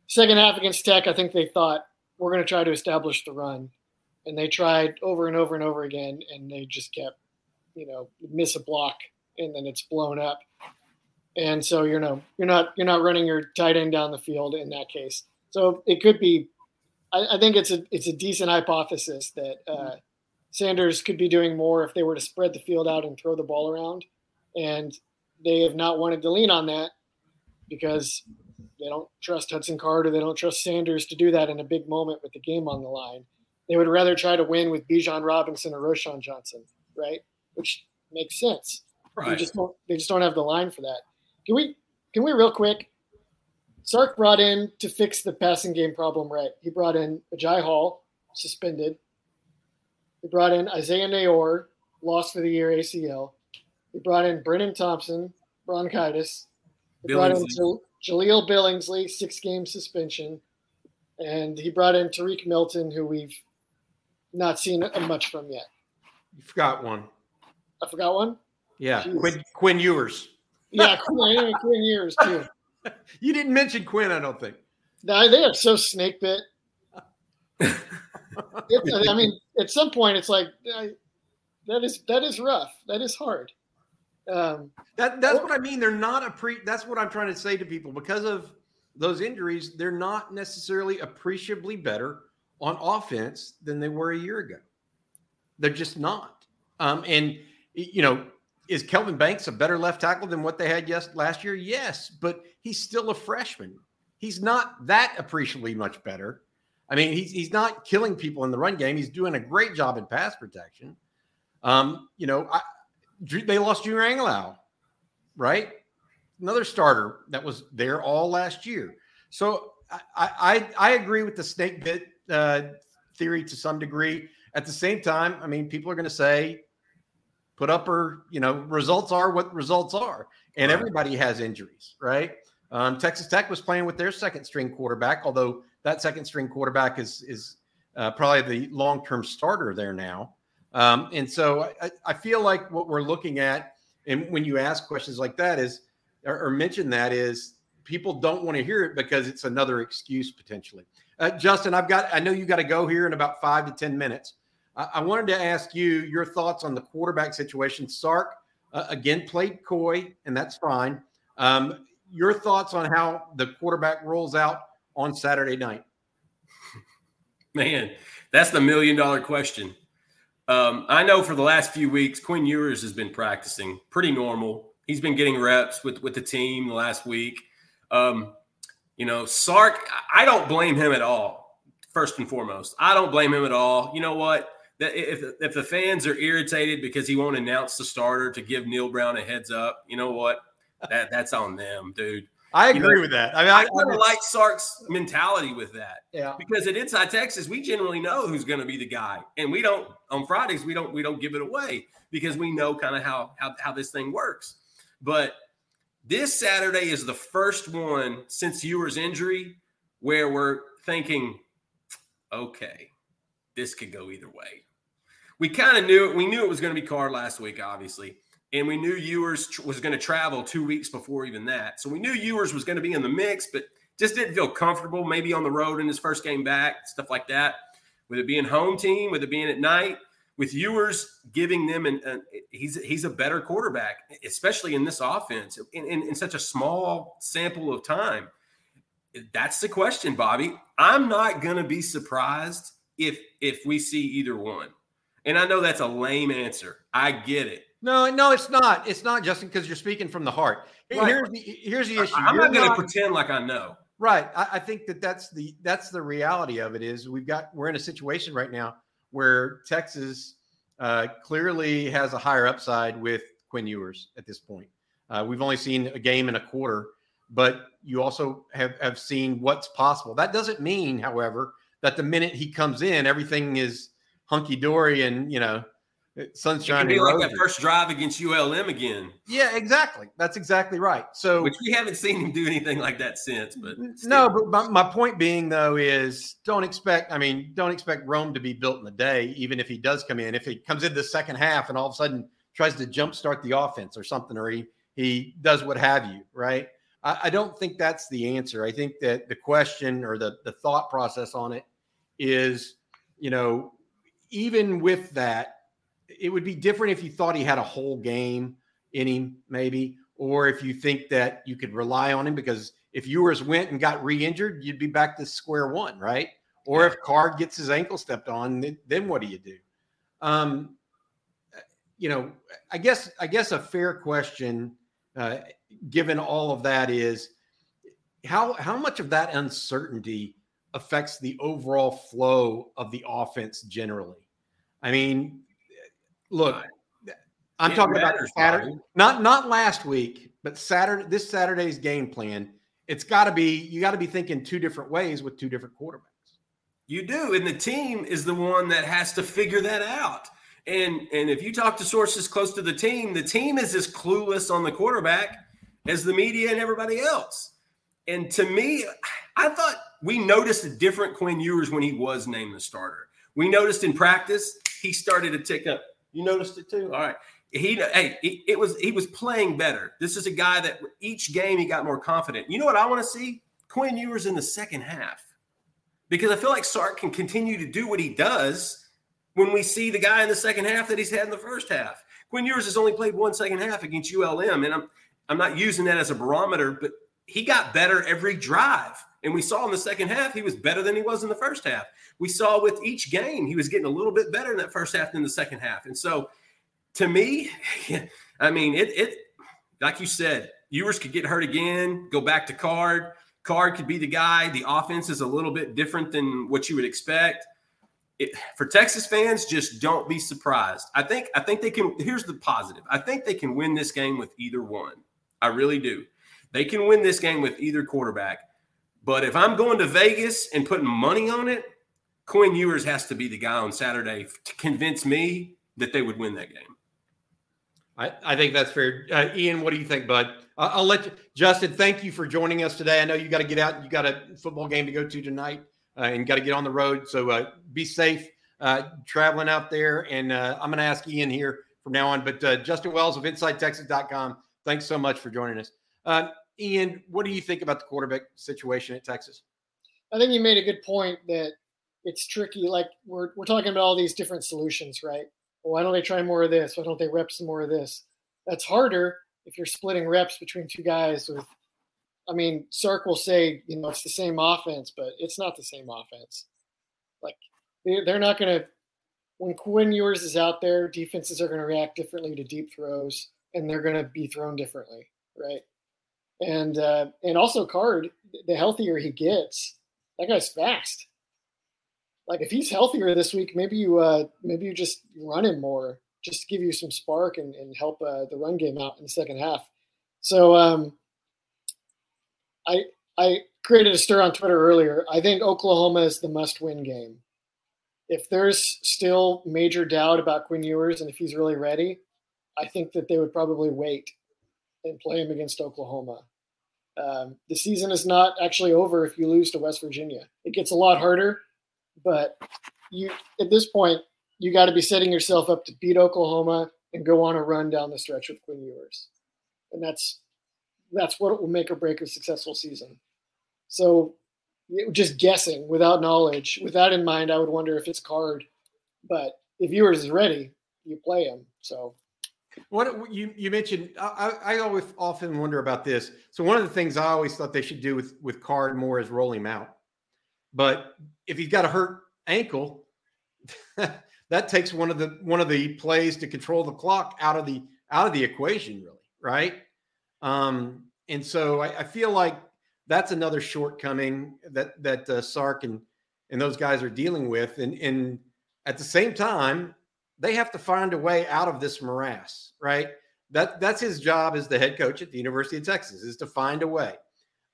second half against Tech. I think they thought we're going to try to establish the run, and they tried over and over and over again, and they just kept, you know, miss a block, and then it's blown up. And so you know you're not you're not running your tight end down the field in that case. So it could be. I, I think it's a it's a decent hypothesis that uh, Sanders could be doing more if they were to spread the field out and throw the ball around, and they have not wanted to lean on that because they don't trust Hudson Card or they don't trust Sanders to do that in a big moment with the game on the line. They would rather try to win with Bijan Robinson or Roschon Johnson, right? Which makes sense. Right. They just don't they just don't have the line for that. Can we can we real quick? Sark brought in to fix the passing game problem right. He brought in Agiye Hall, suspended. He brought in Isaiah Neyor, lost for the year ACL. He brought in Brennan Thompson, bronchitis. He brought in Jaleel Billingsley, six game suspension. And he brought in Tarique Milton, who we've not seen much from yet. You forgot one. I forgot one. Yeah, Quinn, Quinn Ewers. Yeah, Quinn, Quinn Ewers too. you didn't mention Quinn, I don't think. No, they are so snake bit. I mean, at some point, it's like I, that is that is rough. That is hard. Um, that that's what I mean. They're not a pre. That's what I'm trying to say to people because of those injuries. They're not necessarily appreciably better on offense than they were a year ago. They're just not. Um, and you know, is Kelvin Banks a better left tackle than what they had yes last year? Yes, but he's still a freshman. He's not that appreciably much better. I mean, he's he's not killing people in the run game. He's doing a great job in pass protection. Um, you know, I, they lost Junior Angilau, right? Another starter that was there all last year. So I I, I agree with the snake bit uh, theory to some degree. At the same time, I mean, people are going to say, put up or you know, results are what results are, and right. everybody has injuries, right? Um, Texas Tech was playing with their second string quarterback, although that second string quarterback is is uh, probably the long term starter there now. Um, and so I, I, feel like what we're looking at, and when you ask questions like that, is or, or mention that is people don't want to hear it because it's another excuse potentially. Uh, Justin, I've got I know you got to go here in about five to ten minutes. I, I wanted to ask you your thoughts on the quarterback situation. Sark uh, again played coy, and that's fine. Um, your thoughts on how the quarterback rolls out on Saturday night? Man, that's the million dollar question. Um, I know for the last few weeks, Quinn Ewers has been practicing pretty normal. He's been getting reps with with the team the last week. Um, you know, Sark, I don't blame him at all. First and foremost, I don't blame him at all. You know what? If if the fans are irritated because he won't announce the starter to give Neal Brown a heads up, you know what? That that's on them, dude. I agree you know, with that. I mean, I, I kind of like Sark's mentality with that. Yeah. Because at Inside Texas, we generally know who's going to be the guy, and we don't on Fridays. We don't we don't give it away because we know kind of how how how this thing works. But this Saturday is the first one since Ewer's injury where we're thinking, okay, this could go either way. We kind of knew it. We knew it was going to be Card last week, obviously and we knew Ewers was going to travel two weeks before even that. So we knew Ewers was going to be in the mix, but just didn't feel comfortable maybe on the road in his first game back, stuff like that. With it being home team, with it being at night, with Ewers giving them and he's he's a better quarterback, especially in this offense in, in, in such a small sample of time. That's the question, Bobby. I'm not going to be surprised if if we see either one. And I know that's a lame answer. I get it. No, no, it's not. It's not, Justin, because you're speaking from the heart. Right. Here's the here's the issue. I'm you're not going to pretend like I know. Right. I, I, think that that's the that's the reality of it. Is we've got we're in a situation right now where Texas uh, clearly has a higher upside with Quinn Ewers at this point. Uh, we've only seen a game and a quarter, but you also have have seen what's possible. That doesn't mean, however, that the minute he comes in, everything is hunky dory and you know sunshine. It be like that first drive against ULM again. Yeah, exactly. That's exactly right. So, which we haven't seen him do anything like that since. But still. no, but my, my, point being though is don't expect. I mean, don't expect Rome to be built in a day. Even if he does come in, if he comes in the second half and all of a sudden tries to jumpstart the offense or something, or he he does what have you, right? I, I don't think that's the answer. I think that the question or the the thought process on it is, you know, even with that it would be different if you thought he had a whole game in him, maybe, or if you think that you could rely on him because if Ewers went and got re-injured, you'd be back to square one, right? Or if Card gets his ankle stepped on, then, then what do you do? Um, you know, I guess I guess a fair question, uh, given all of that, is how how much of that uncertainty affects the overall flow of the offense generally. I mean, Look, I'm it talking about Saturday, not not last week, but Saturday. This Saturday's game plan. It's got to be you got to be thinking two different ways with two different quarterbacks. You do, and the team is the one that has to figure that out. And and if you talk to sources close to the team, the team is as clueless on the quarterback as the media and everybody else. And to me, I thought we noticed a different Quinn Ewers when he was named the starter. We noticed in practice he started to tick up you noticed it too? All right. he hey it, it was he was playing better. This is a guy that each game he got more confident. You know what I want to see? Quinn Ewers in the second half because I feel like Sark can continue to do what he does when we see the guy in the second half that he's had in the first half. Quinn Ewers has only played one second half against ULM, and I'm I'm not using that as a barometer, but he got better every drive. And we saw in the second half, he was better than he was in the first half. We saw with each game, he was getting a little bit better in that first half than the second half. And so to me, I mean, it, it like you said, Ewers could get hurt again, go back to Card. Card could be the guy. The offense is a little bit different than what you would expect. It, for Texas fans, just don't be surprised. I think I think they can. Here's the positive. I think they can win this game with either one. I really do. They can win this game with either quarterback. But if I'm going to Vegas and putting money on it, Quinn Ewers has to be the guy on Saturday to convince me that they would win that game. I, I think that's fair. Uh, Ian, what do you think, bud? I'll let you, Justin, thank you for joining us today. I know you got to get out. You got a football game to go to tonight uh, and got to get on the road. So uh, be safe uh, traveling out there. And uh, I'm going to ask Ian here from now on. But Justin Wells of InsideTexas.com, thanks so much for joining us. Ian, what do you think about the quarterback situation at Texas? I think you made a good point that it's tricky. Like we're we're talking about all these different solutions, right? Why don't they try more of this? Why don't they rep some more of this? That's harder if you're splitting reps between two guys with. I mean, Sark will say, you know, it's the same offense, but it's not the same offense. Like they're not going to. When Quinn Ewers is out there, defenses are going to react differently to deep throws, and they're going to be thrown differently, right? And uh, and also Card, the healthier he gets, that guy's fast. Like if he's healthier this week, maybe you uh, maybe you just run him more, just give you some spark and, and help uh, the run game out in the second half. So um, I I created a stir on Twitter earlier. I think Oklahoma is the must-win game. If there's still major doubt about Quinn Ewers and if he's really ready, I think that they would probably wait and play him against Oklahoma. Um, the season is not actually over if you lose to West Virginia. It gets a lot harder, but you at this point you got to be setting yourself up to beat Oklahoma and go on a run down the stretch with Quinn Ewers, and that's that's what will make or break a successful season. So, just guessing without knowledge, with that in mind, I would wonder if it's card. But if Ewers is ready, you play him. So what you you mentioned, I, I always often wonder about this. So one of the things I always thought they should do with with Card more is roll him out. But if he's got a hurt ankle, that takes one of the one of the plays to control the clock out of the out of the equation, really, right? Um, and so I, I feel like that's another shortcoming that that uh, Sark and and those guys are dealing with. And and at the same time, they have to find a way out of this morass, right? That that's his job as the head coach at the University of Texas is to find a way,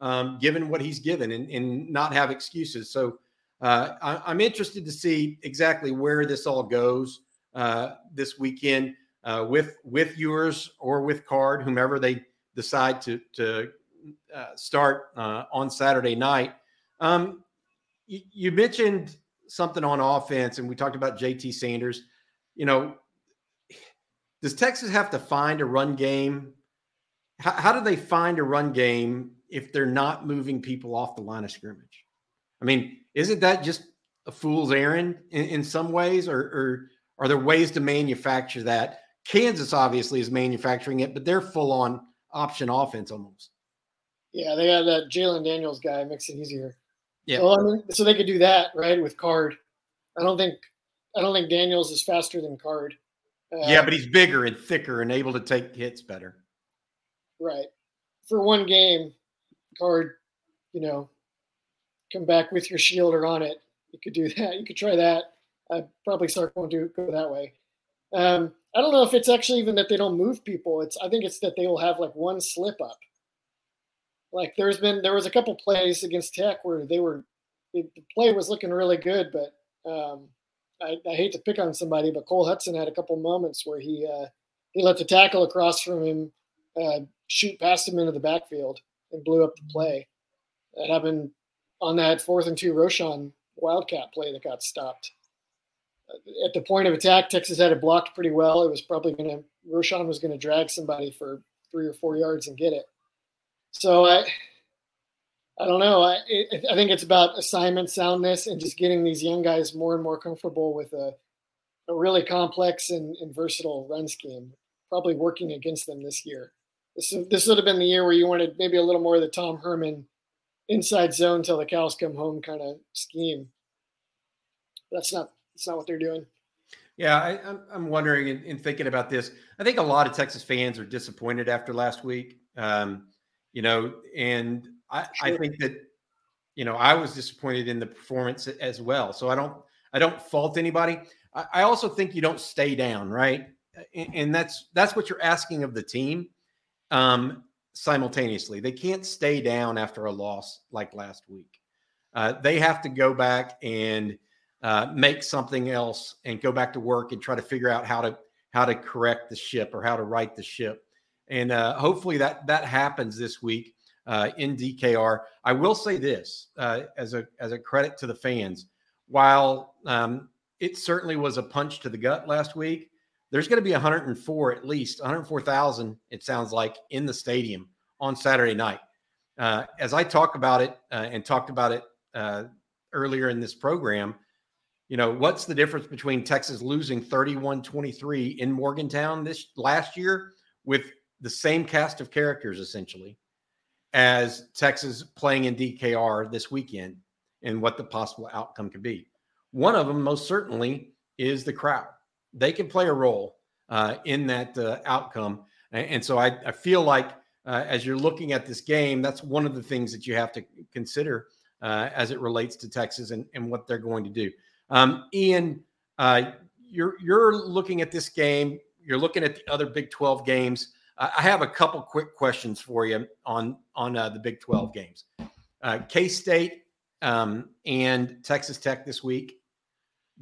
um, given what he's given, and, and not have excuses. So uh, I, am interested to see exactly where this all goes uh, this weekend uh, with with Ewers or with Card, whomever they decide to to uh, start uh, on Saturday night. Um, you, you mentioned something on offense, and we talked about JT Sanders you know, does Texas have to find a run game? How, how, do they find a run game if they're not moving people off the line of scrimmage? I mean, isn't that just a fool's errand in, in some ways, or, or are there ways to manufacture that? Kansas obviously is manufacturing it, but they're full on option offense almost. Yeah, they got that Jalon Daniels guy makes it easier. Yeah. Well, I mean, so they could do that, right, with Card. I don't think I don't think Daniels is faster than Card. Uh, yeah, but he's bigger and thicker and able to take hits better. Right. For one game, Card, you know, come back with your shielder on it. You could do that. You could try that. I probably Sark won't do go that way. Um, I don't know if it's actually even that they don't move people. It's I think it's that they will have like one slip up. Like there's been there was a couple plays against Tech where they were the play was looking really good, but um, I, I, hate to pick on somebody, but Cole Hutson had a couple moments where he uh, he let the tackle across from him uh, shoot past him into the backfield and blew up the play. That happened on that fourth and two Roschon Wildcat play that got stopped. At the point of attack, Texas had it blocked pretty well. It was probably going to Roschon was going to drag somebody for three or four yards and get it. So I, I don't know. I, I think it's about assignment soundness and just getting these young guys more and more comfortable with a, a really complex and, and versatile run scheme. Probably working against them this year. This this would have been the year where you wanted maybe a little more of the Tom Herman inside zone till the cows come home kind of scheme. That's not that's not what they're doing. Yeah, I, am I'm wondering in, in, thinking about this. I think a lot of Texas fans are disappointed after last week. Um, you know, and I, sure. I think that you know I was disappointed in the performance as well. So I don't I don't fault anybody. I, I also think you don't stay down, right? And, and, that's that's what you're asking of the team. Um, simultaneously, they can't stay down after a loss like last week. Uh, they have to go back and uh, make something else and go back to work and try to figure out how to how to correct the ship or how to right the ship. And uh, hopefully that that happens this week uh, in DKR. I will say this uh, as a as a credit to the fans. While um, it certainly was a punch to the gut last week, there's going to be 104 at least 104,000. It sounds like in the stadium on Saturday night. Uh, as I talk about it uh, and talked about it earlier in this program you know, what's the difference between Texas losing 31 23 in Morgantown this last year with the same cast of characters essentially as Texas playing in DKR this weekend and what the possible outcome could be? One of them, most certainly, is the crowd. They can play a role uh, in that uh, outcome. And, and, so I, I feel like uh, as you're looking at this game, that's one of the things that you have to consider uh, as it relates to Texas and, and what they're going to do. Um, Ian, uh, you're you're looking at this game. You're looking at the other Big 12 games. I have a couple quick questions for you on on uh, the Big 12 games. Uh, K State um, and Texas Tech this week.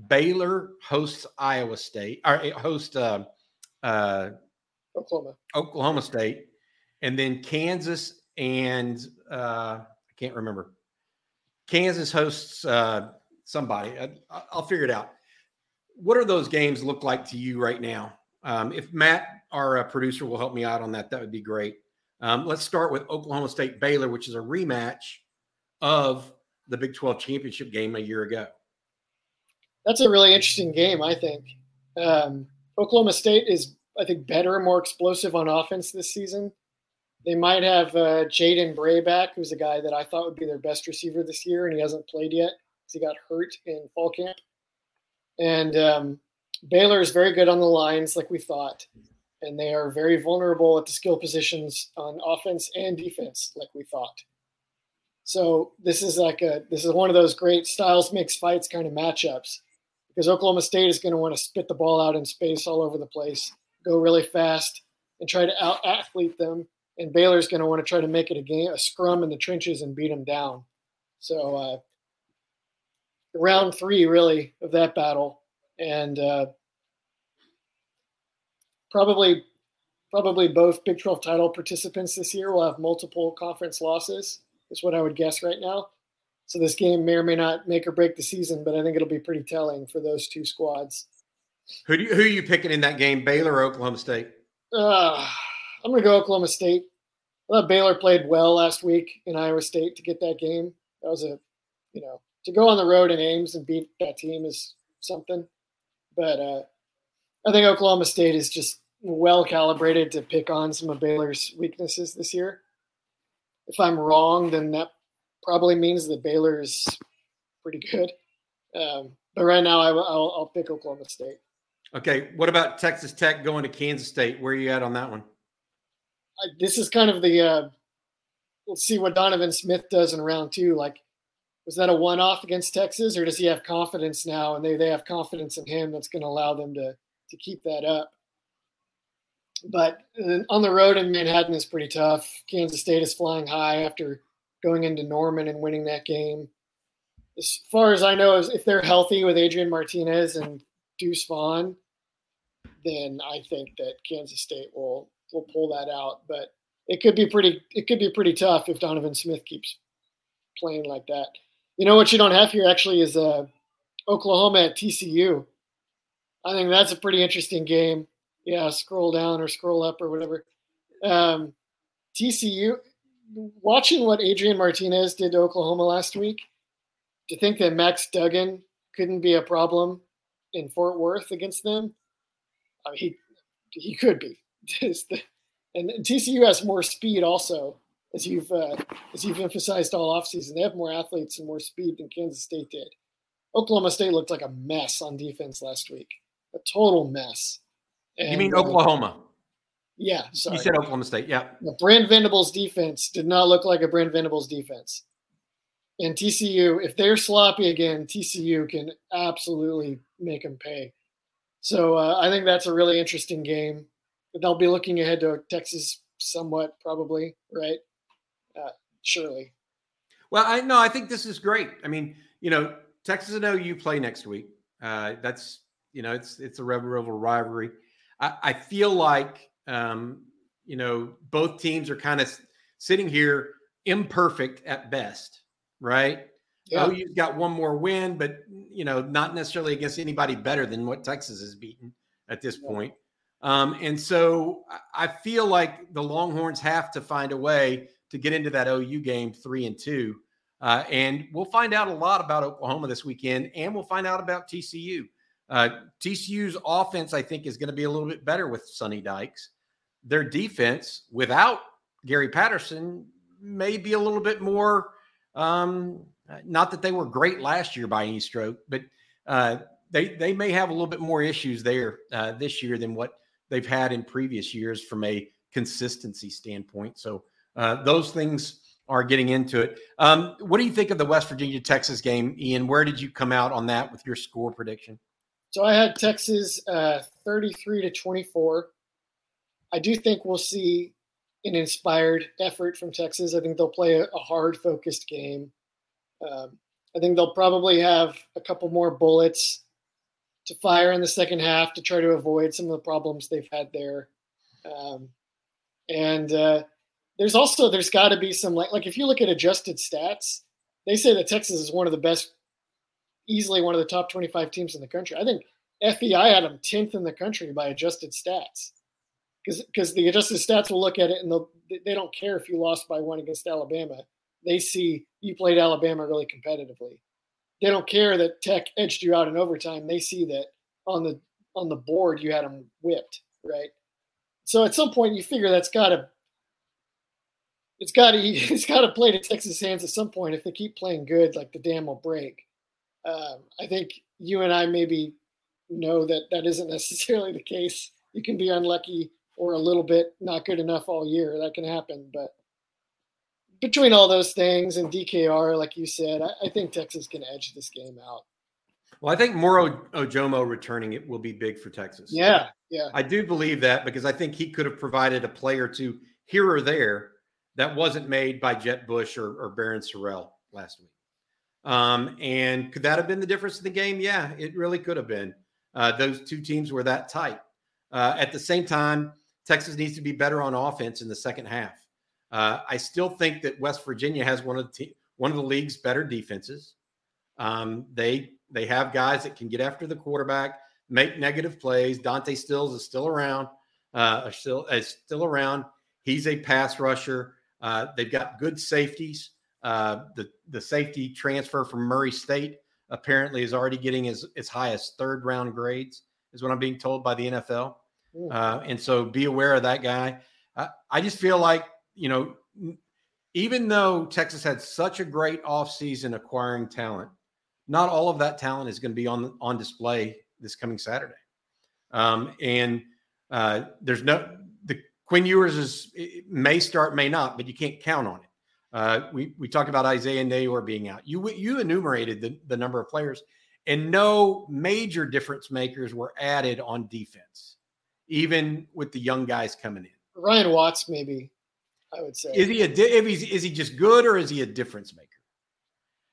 Baylor hosts Iowa State or eh, host uh, uh, Oklahoma Oklahoma State, and then Kansas and uh, I can't remember. Kansas hosts uh, somebody. I, will figure it out. What are those games look like to you right now? Um, if Matt, our uh, producer, will help me out on that, that would be great. Um, let's start with Oklahoma State Baylor, which is a rematch of the Big 12 championship game a year ago. That's a really interesting game, I think. Um, Oklahoma State is, I think, better, and more explosive on offense this season. They might have uh, Jaden Bray back, who's a guy that I thought would be their best receiver this year, and he hasn't played yet because he got hurt in fall camp. And um, Baylor is very good on the lines, like we thought, and they are very vulnerable at the skill positions on offense and defense, like we thought. So this is like a this is one of those great styles makes fights kind of matchups because Oklahoma State is going to want to spit the ball out in space all over the place, go really fast, and try to out athlete them. And Baylor is going to want to try to make it a game, a scrum in the trenches, and beat them down. So uh, round three really of that battle, and uh, probably probably both Big 12 title participants this year will have multiple conference losses. Is what I would guess right now. So this game may or may not make or break the season, but I think it'll be pretty telling for those two squads. Who do you, who are you picking in that game, Baylor or Oklahoma State? Uh, I'm going to go Oklahoma State. I thought Baylor played well last week in Iowa State to get that game. That was a, you know, to go on the road in Ames and beat that team is something. But uh, I think Oklahoma State is just well calibrated to pick on some of Baylor's weaknesses this year. If I'm wrong, then that probably means that Baylor is pretty good. Um, but right now, I, will I'll pick Oklahoma State. Okay. What about Texas Tech going to Kansas State? Where are you at on that one? I, this is kind of the. Uh, let's see what Donovan Smith does in round two. Like was that a one off against Texas, or does he have confidence now and they, they have confidence in him that's going to allow them to, to keep that up? But uh, on the road in Manhattan is pretty tough. Kansas State is flying high after going into Norman and winning that game. As far as I know, if they're healthy with Adrian Martinez and Deuce Vaughn, then I think that Kansas State will will pull that out. But it could be pretty it could be pretty tough if Donovan Smith keeps playing like that. You know what you don't have here actually is uh, Oklahoma at TCU. I think that's a pretty interesting game. Yeah, scroll down or scroll up or whatever. Um, TCU, watching what Adrian Martinez did to Oklahoma last week, to think that Max Duggan couldn't be a problem in Fort Worth against them, I mean, he he could be. and TCU has more speed also, as you've uh, as you've emphasized all offseason. They have more athletes and more speed than Kansas State did. Oklahoma State looked like a mess on defense last week, a total mess. And, you mean uh, Oklahoma? Yeah, sorry. You said Oklahoma State. Yeah. Brent Venables' defense did not look like a Brent Venables defense. And TCU, if they're sloppy again, TCU can absolutely make them pay. So uh, I think that's a really interesting game. They'll be looking ahead to Texas somewhat, probably, right? Uh, surely. Well, I no, I think this is great. I mean, you know, Texas and OU play next week. Uh, that's you know, it's it's a Rebel rivalry. I, I feel like um, you know both teams are kind of sitting here imperfect at best, right? Yeah. OU's got one more win, but you know, not necessarily against anybody better than what Texas has beaten at this yeah. point. Um, and so I feel like the Longhorns have to find a way to get into that OU game three and two. Uh, and we'll find out a lot about Oklahoma this weekend, and we'll find out about TCU. Uh, TCU's offense, I think, is going to be a little bit better with Sonny Dykes. Their defense, without Gary Patterson, may be a little bit more. Um, not that they were great last year by any stroke, but uh, they they may have a little bit more issues there uh, this year than what they've had in previous years from a consistency standpoint. So uh, those things are getting into it. Um, what do you think of the West Virginia Texas game, Ian? Where did you come out on that with your score prediction? So I had Texas uh, 33 to 24. I do think we'll see an inspired effort from Texas. I think they'll play a, a hard, focused game. Um, I think they'll probably have a couple more bullets to fire in the second half to try to avoid some of the problems they've had there. Um, and uh, there's also there's got to be some like like if you look at adjusted stats, they say that Texas is one of the best, easily one of the top 25 teams in the country. I think FPI had them 10th in the country by adjusted stats, because the adjusted stats will look at it and they they don't care if you lost by one against Alabama. They see you played Alabama really competitively they don't care that Tech edged you out in overtime. They see that on the on the board you had them whipped, right? So at some point you figure that's got to it's got to it's got to play to Texas hands at some point. If they keep playing good, like the dam will break. Um, I think you and I maybe know that that isn't necessarily the case. You can be unlucky or a little bit not good enough all year. That can happen, but between all those things and DKR, like you said, I, I think Texas can edge this game out. Well, I think Moro Ojomo returning it will be big for Texas. Yeah, yeah. I do believe that because I think he could have provided a play or two here or there that wasn't made by Jett Bush or, or Barryn Sorrell last week. Um, and could that have been the difference in the game? Yeah, it really could have been. Uh, those two teams were that tight. Uh, at the same time, Texas needs to be better on offense in the second half. Uh, I still think that West Virginia has one of the one of the league's better defenses. Um, they they have guys that can get after the quarterback, make negative plays. Dante Stills is still around. Uh, still is still around. He's a pass rusher. Uh, they've got good safeties. Uh, the the safety transfer from Murray State apparently is already getting as as high as third round grades, is what I'm being told by the NFL. Uh, and so be aware of that guy. I just feel like you know, even though Texas had such a great offseason acquiring talent, not all of that talent is going to be on on display this coming Saturday. Um, and uh, there's no the Quinn Ewers is may start, may not, but you can't count on it. Uh, we we talked about Isaiah Neyor being out. You you enumerated the, the number of players, and no major difference makers were added on defense, even with the young guys coming in. Ryan Watts maybe I would say. Is he a if he's is he just good or is he a difference maker?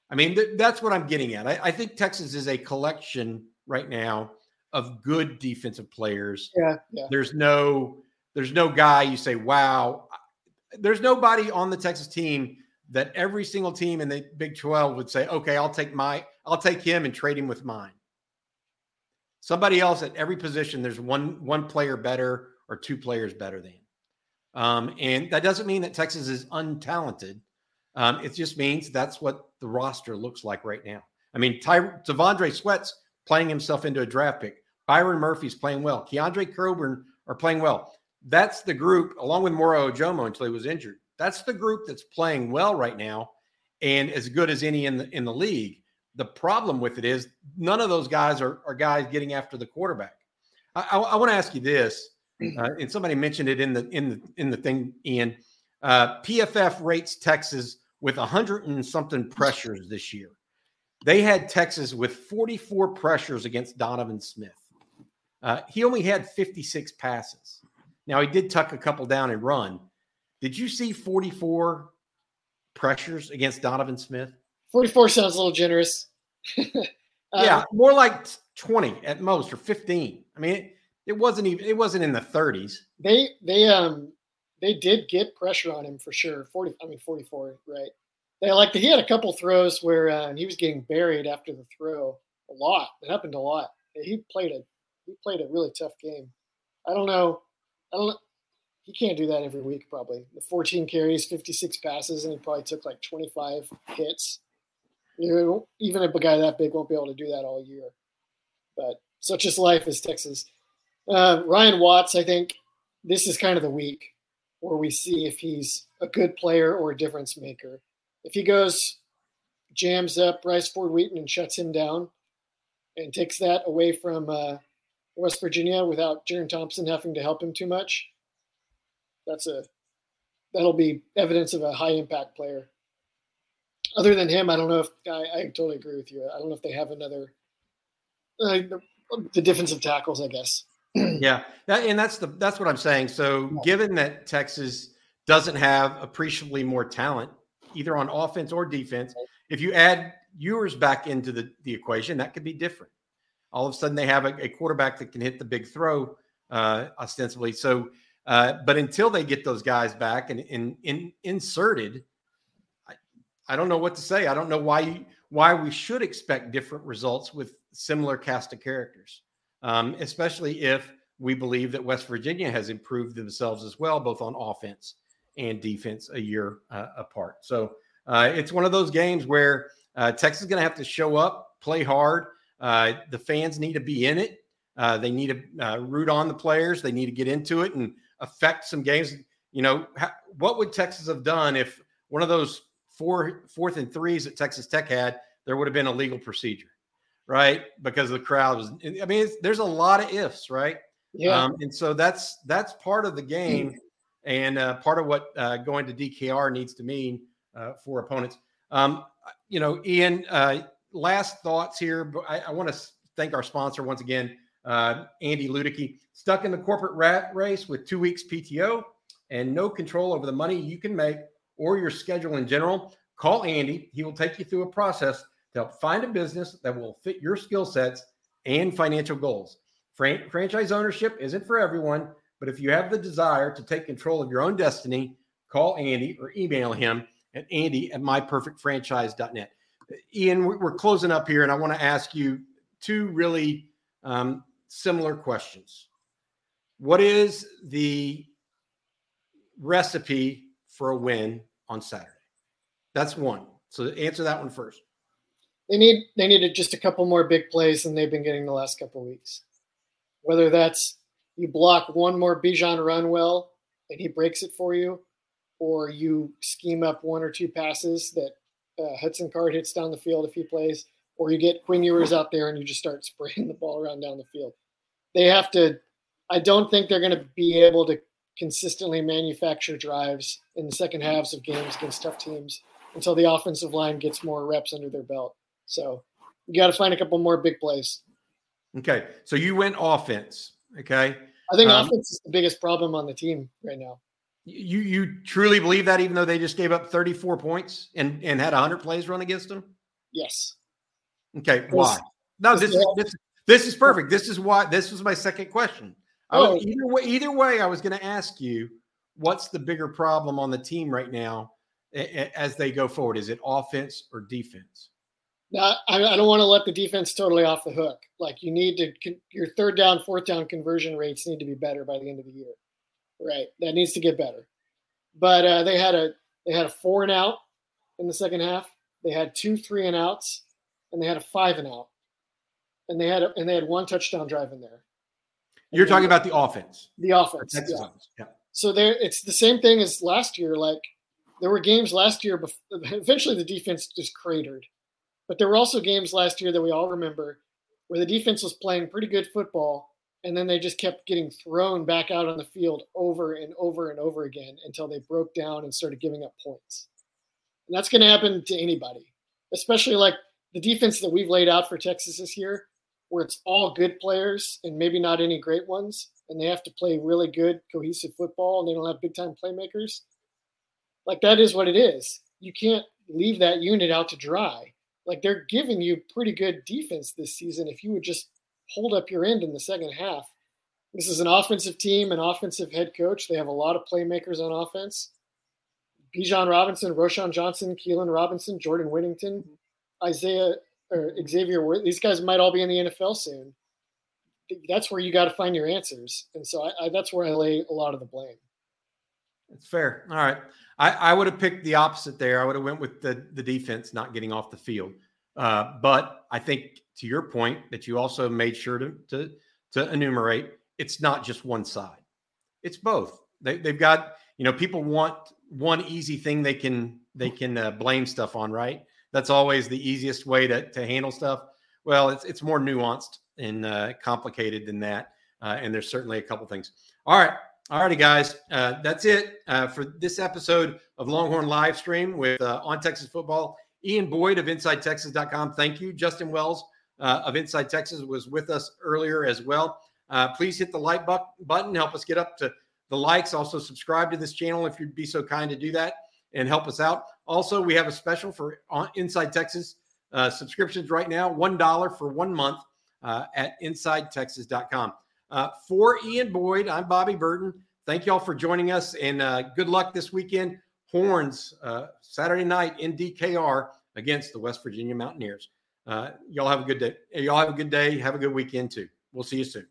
I mean, th- that's what I'm getting at. I, I, think Texas is a collection right now of good defensive players. Yeah, yeah. There's no there's no guy you say, wow. There's nobody on the Texas team that every single team in the Big 12 would say, okay, I'll take my I'll take him and trade him with mine. Somebody else at every position, there's one one player better or two players better than. Um, and that doesn't mean that Texas is untalented. Um, it just means that's what the roster looks like right now. I mean, Ty- T'Vondre Sweat's playing himself into a draft pick. Byron Murphy's playing well. Keandre Coburn are playing well. That's the group, along with Moro Ojomo until he was injured. That's the group that's playing well right now and as good as any in the in the league. The problem with it is none of those guys are, are guys getting after the quarterback. I, I, I want to ask you this, uh, and somebody mentioned it in the in the in the thing, Ian. Uh, PFF rates Texas with a hundred and something pressures this year. They had Texas with 44 pressures against Donovan Smith. Uh, he only had 56 passes. Now he did tuck a couple down and run. Did you see 44 pressures against Donovan Smith? 44 sounds a little generous. yeah, um, more like 20 at most or 15. I mean, it, it wasn't even it wasn't in the 30s. They they um they did get pressure on him for sure. 40 I mean 44, right? They like he had a couple throws where uh, he was getting buried after the throw a lot. It happened a lot. He played a he played a really tough game. I don't know. I don't know. he can't do that every week probably. The 14 carries, 56 passes and he probably took like 25 hits. Even a guy that big won't be able to do that all year. But such is life as Texas. Uh, Ryan Watts, I think this is kind of the week where we see if he's a good player or a difference maker. If he goes, jams up Bryce Ford Wheaton and shuts him down and takes that away from uh, West Virginia without Jerrin Thompson having to help him too much, that's a that'll be evidence of a high impact player other than him, I don't know if I, I totally agree with you. I don't know if they have another uh, the defensive tackles. I guess. yeah, that, and that's the that's what I'm saying. So, given that Texas doesn't have appreciably more talent, either on offense or defense, if you add Ewers back into the the equation, that could be different. All of a sudden, they have a, a quarterback that can hit the big throw, uh, ostensibly. So, uh, but until they get those guys back and, and, and inserted I I, don't know what to say. I don't know why why we should expect different results with similar cast of characters, um, especially if we believe that West Virginia has improved themselves as well, both on offense and defense, a year uh, apart. So uh, it's one of those games where uh, Texas is going to have to show up, play hard. Uh, the fans need to be in it. Uh, they need to uh, root on the players. They need to get into it and affect some games. You know, what would Texas have done if one of those four fourth and threes that Texas Tech had, there would have been a legal procedure, right? Because the crowd was. I mean, there's a lot of ifs, right? Yeah. Um, and so that's that's part of the game, and uh, part of what uh, going to DKR needs to mean uh, for opponents. Um, you know, Ian. Last thoughts here, but I, I want to thank our sponsor once again, uh, Andy Ludicky. Stuck in the corporate rat race with two weeks PTO and no control over the money you can make or your schedule in general, call Andy. He will take you through a process to help find a business that will fit your skill sets and financial goals. Fran- franchise ownership isn't for everyone, but if you have the desire to take control of your own destiny, call Andy or email him at andy at myperfectfranchise.net. Ian, we're closing up here, and I want to ask you two really um, similar questions. What is the recipe for a win on Saturday? That's one. So answer that one first. They need they needed just a couple more big plays than they've been getting the last couple weeks. Whether that's you block one more Bijan run well and he breaks it for you, or you scheme up one or two passes that uh, Hudson Card hits down the field if he plays, or you get Quinn Ewers out there and you just start spraying the ball around down the field. They have to. I don't think they're going to be able to consistently manufacture drives in the second halves of games against tough teams until the offensive line gets more reps under their belt. So you got to find a couple more big plays. Okay. So you went offense. Okay. I think um, offense is the biggest problem on the team right now. You you truly believe that even though they just gave up 34 points and, and had 100 plays run against them? Yes. Okay. Why? No, this is, this, this is perfect. This is why this was my second question. Oh, either way, either way, I was going to ask you, what's the bigger problem on the team right now as they go forward? Is it offense or defense? Now, I, I don't want to let the defense totally off the hook. Like you need to, your third down, fourth down conversion rates need to be better by the end of the year. Right, that needs to get better. But uh, they had a they had a four and out in the second half. They had two three and outs, and they had a five and out, and they had a, and they had one touchdown drive in there. You're talking about the offense. The offense. Yeah. offense. Yeah. So there, it's the same thing as last year. Like there were games last year. Eventually, the defense just cratered, but there were also games last year that we all remember where the defense was playing pretty good football, and then they just kept getting thrown back out on the field over and over and over again until they broke down and started giving up points. And that's going to happen to anybody, especially like the defense that we've laid out for Texas this year where it's all good players and maybe not any great ones, and they have to play really good, cohesive football, and they don't have big time playmakers. Like that is what it is. You can't leave that unit out to dry. Like they're giving you pretty good defense this season if you would just hold up your end in the second half. This is an offensive team, an offensive head coach. They have a lot of playmakers on offense. Bijan Robinson, Roschon Johnson, Keilan Robinson, Jordan Whittington, Isaiah or Xavier, these guys might all be in the NFL soon. That's where you got to find your answers, and so I, I, that's where I lay a lot of the blame. That's fair. All right, I, I would have picked the opposite there. I would have went with the the defense not getting off the field. Uh, but I think to your point that you also made sure to to to enumerate, it's not just one side; it's both. They, they've got you know people want one easy thing they can they can uh, blame stuff on, right? that's always the easiest way to, to handle stuff. Well, it's it's more nuanced and uh, complicated than that, uh, and there's certainly a couple things. All right, all righty, guys, uh, that's it uh, for this episode of Longhorn Live Stream with uh, on Texas football. Ian Boyd of InsideTexas.com. Thank you. Justin Wells uh, of Inside Texas was with us earlier as well. please hit the like bu- button, help us get up to the likes. Also, subscribe to this channel if you'd be so kind to do that and help us out. Also, we have a special for Inside Texas uh, subscriptions right now $1 for one month uh, at InsideTexas.com. Uh, for Ian Boyd, I'm Bobby Burton. Thank you all for joining us and uh, good luck this weekend. Horns, uh, Saturday night in DKR against the West Virginia Mountaineers. Uh, y'all have a good day. Y'all have a good day. Have a good weekend too. We'll see you soon.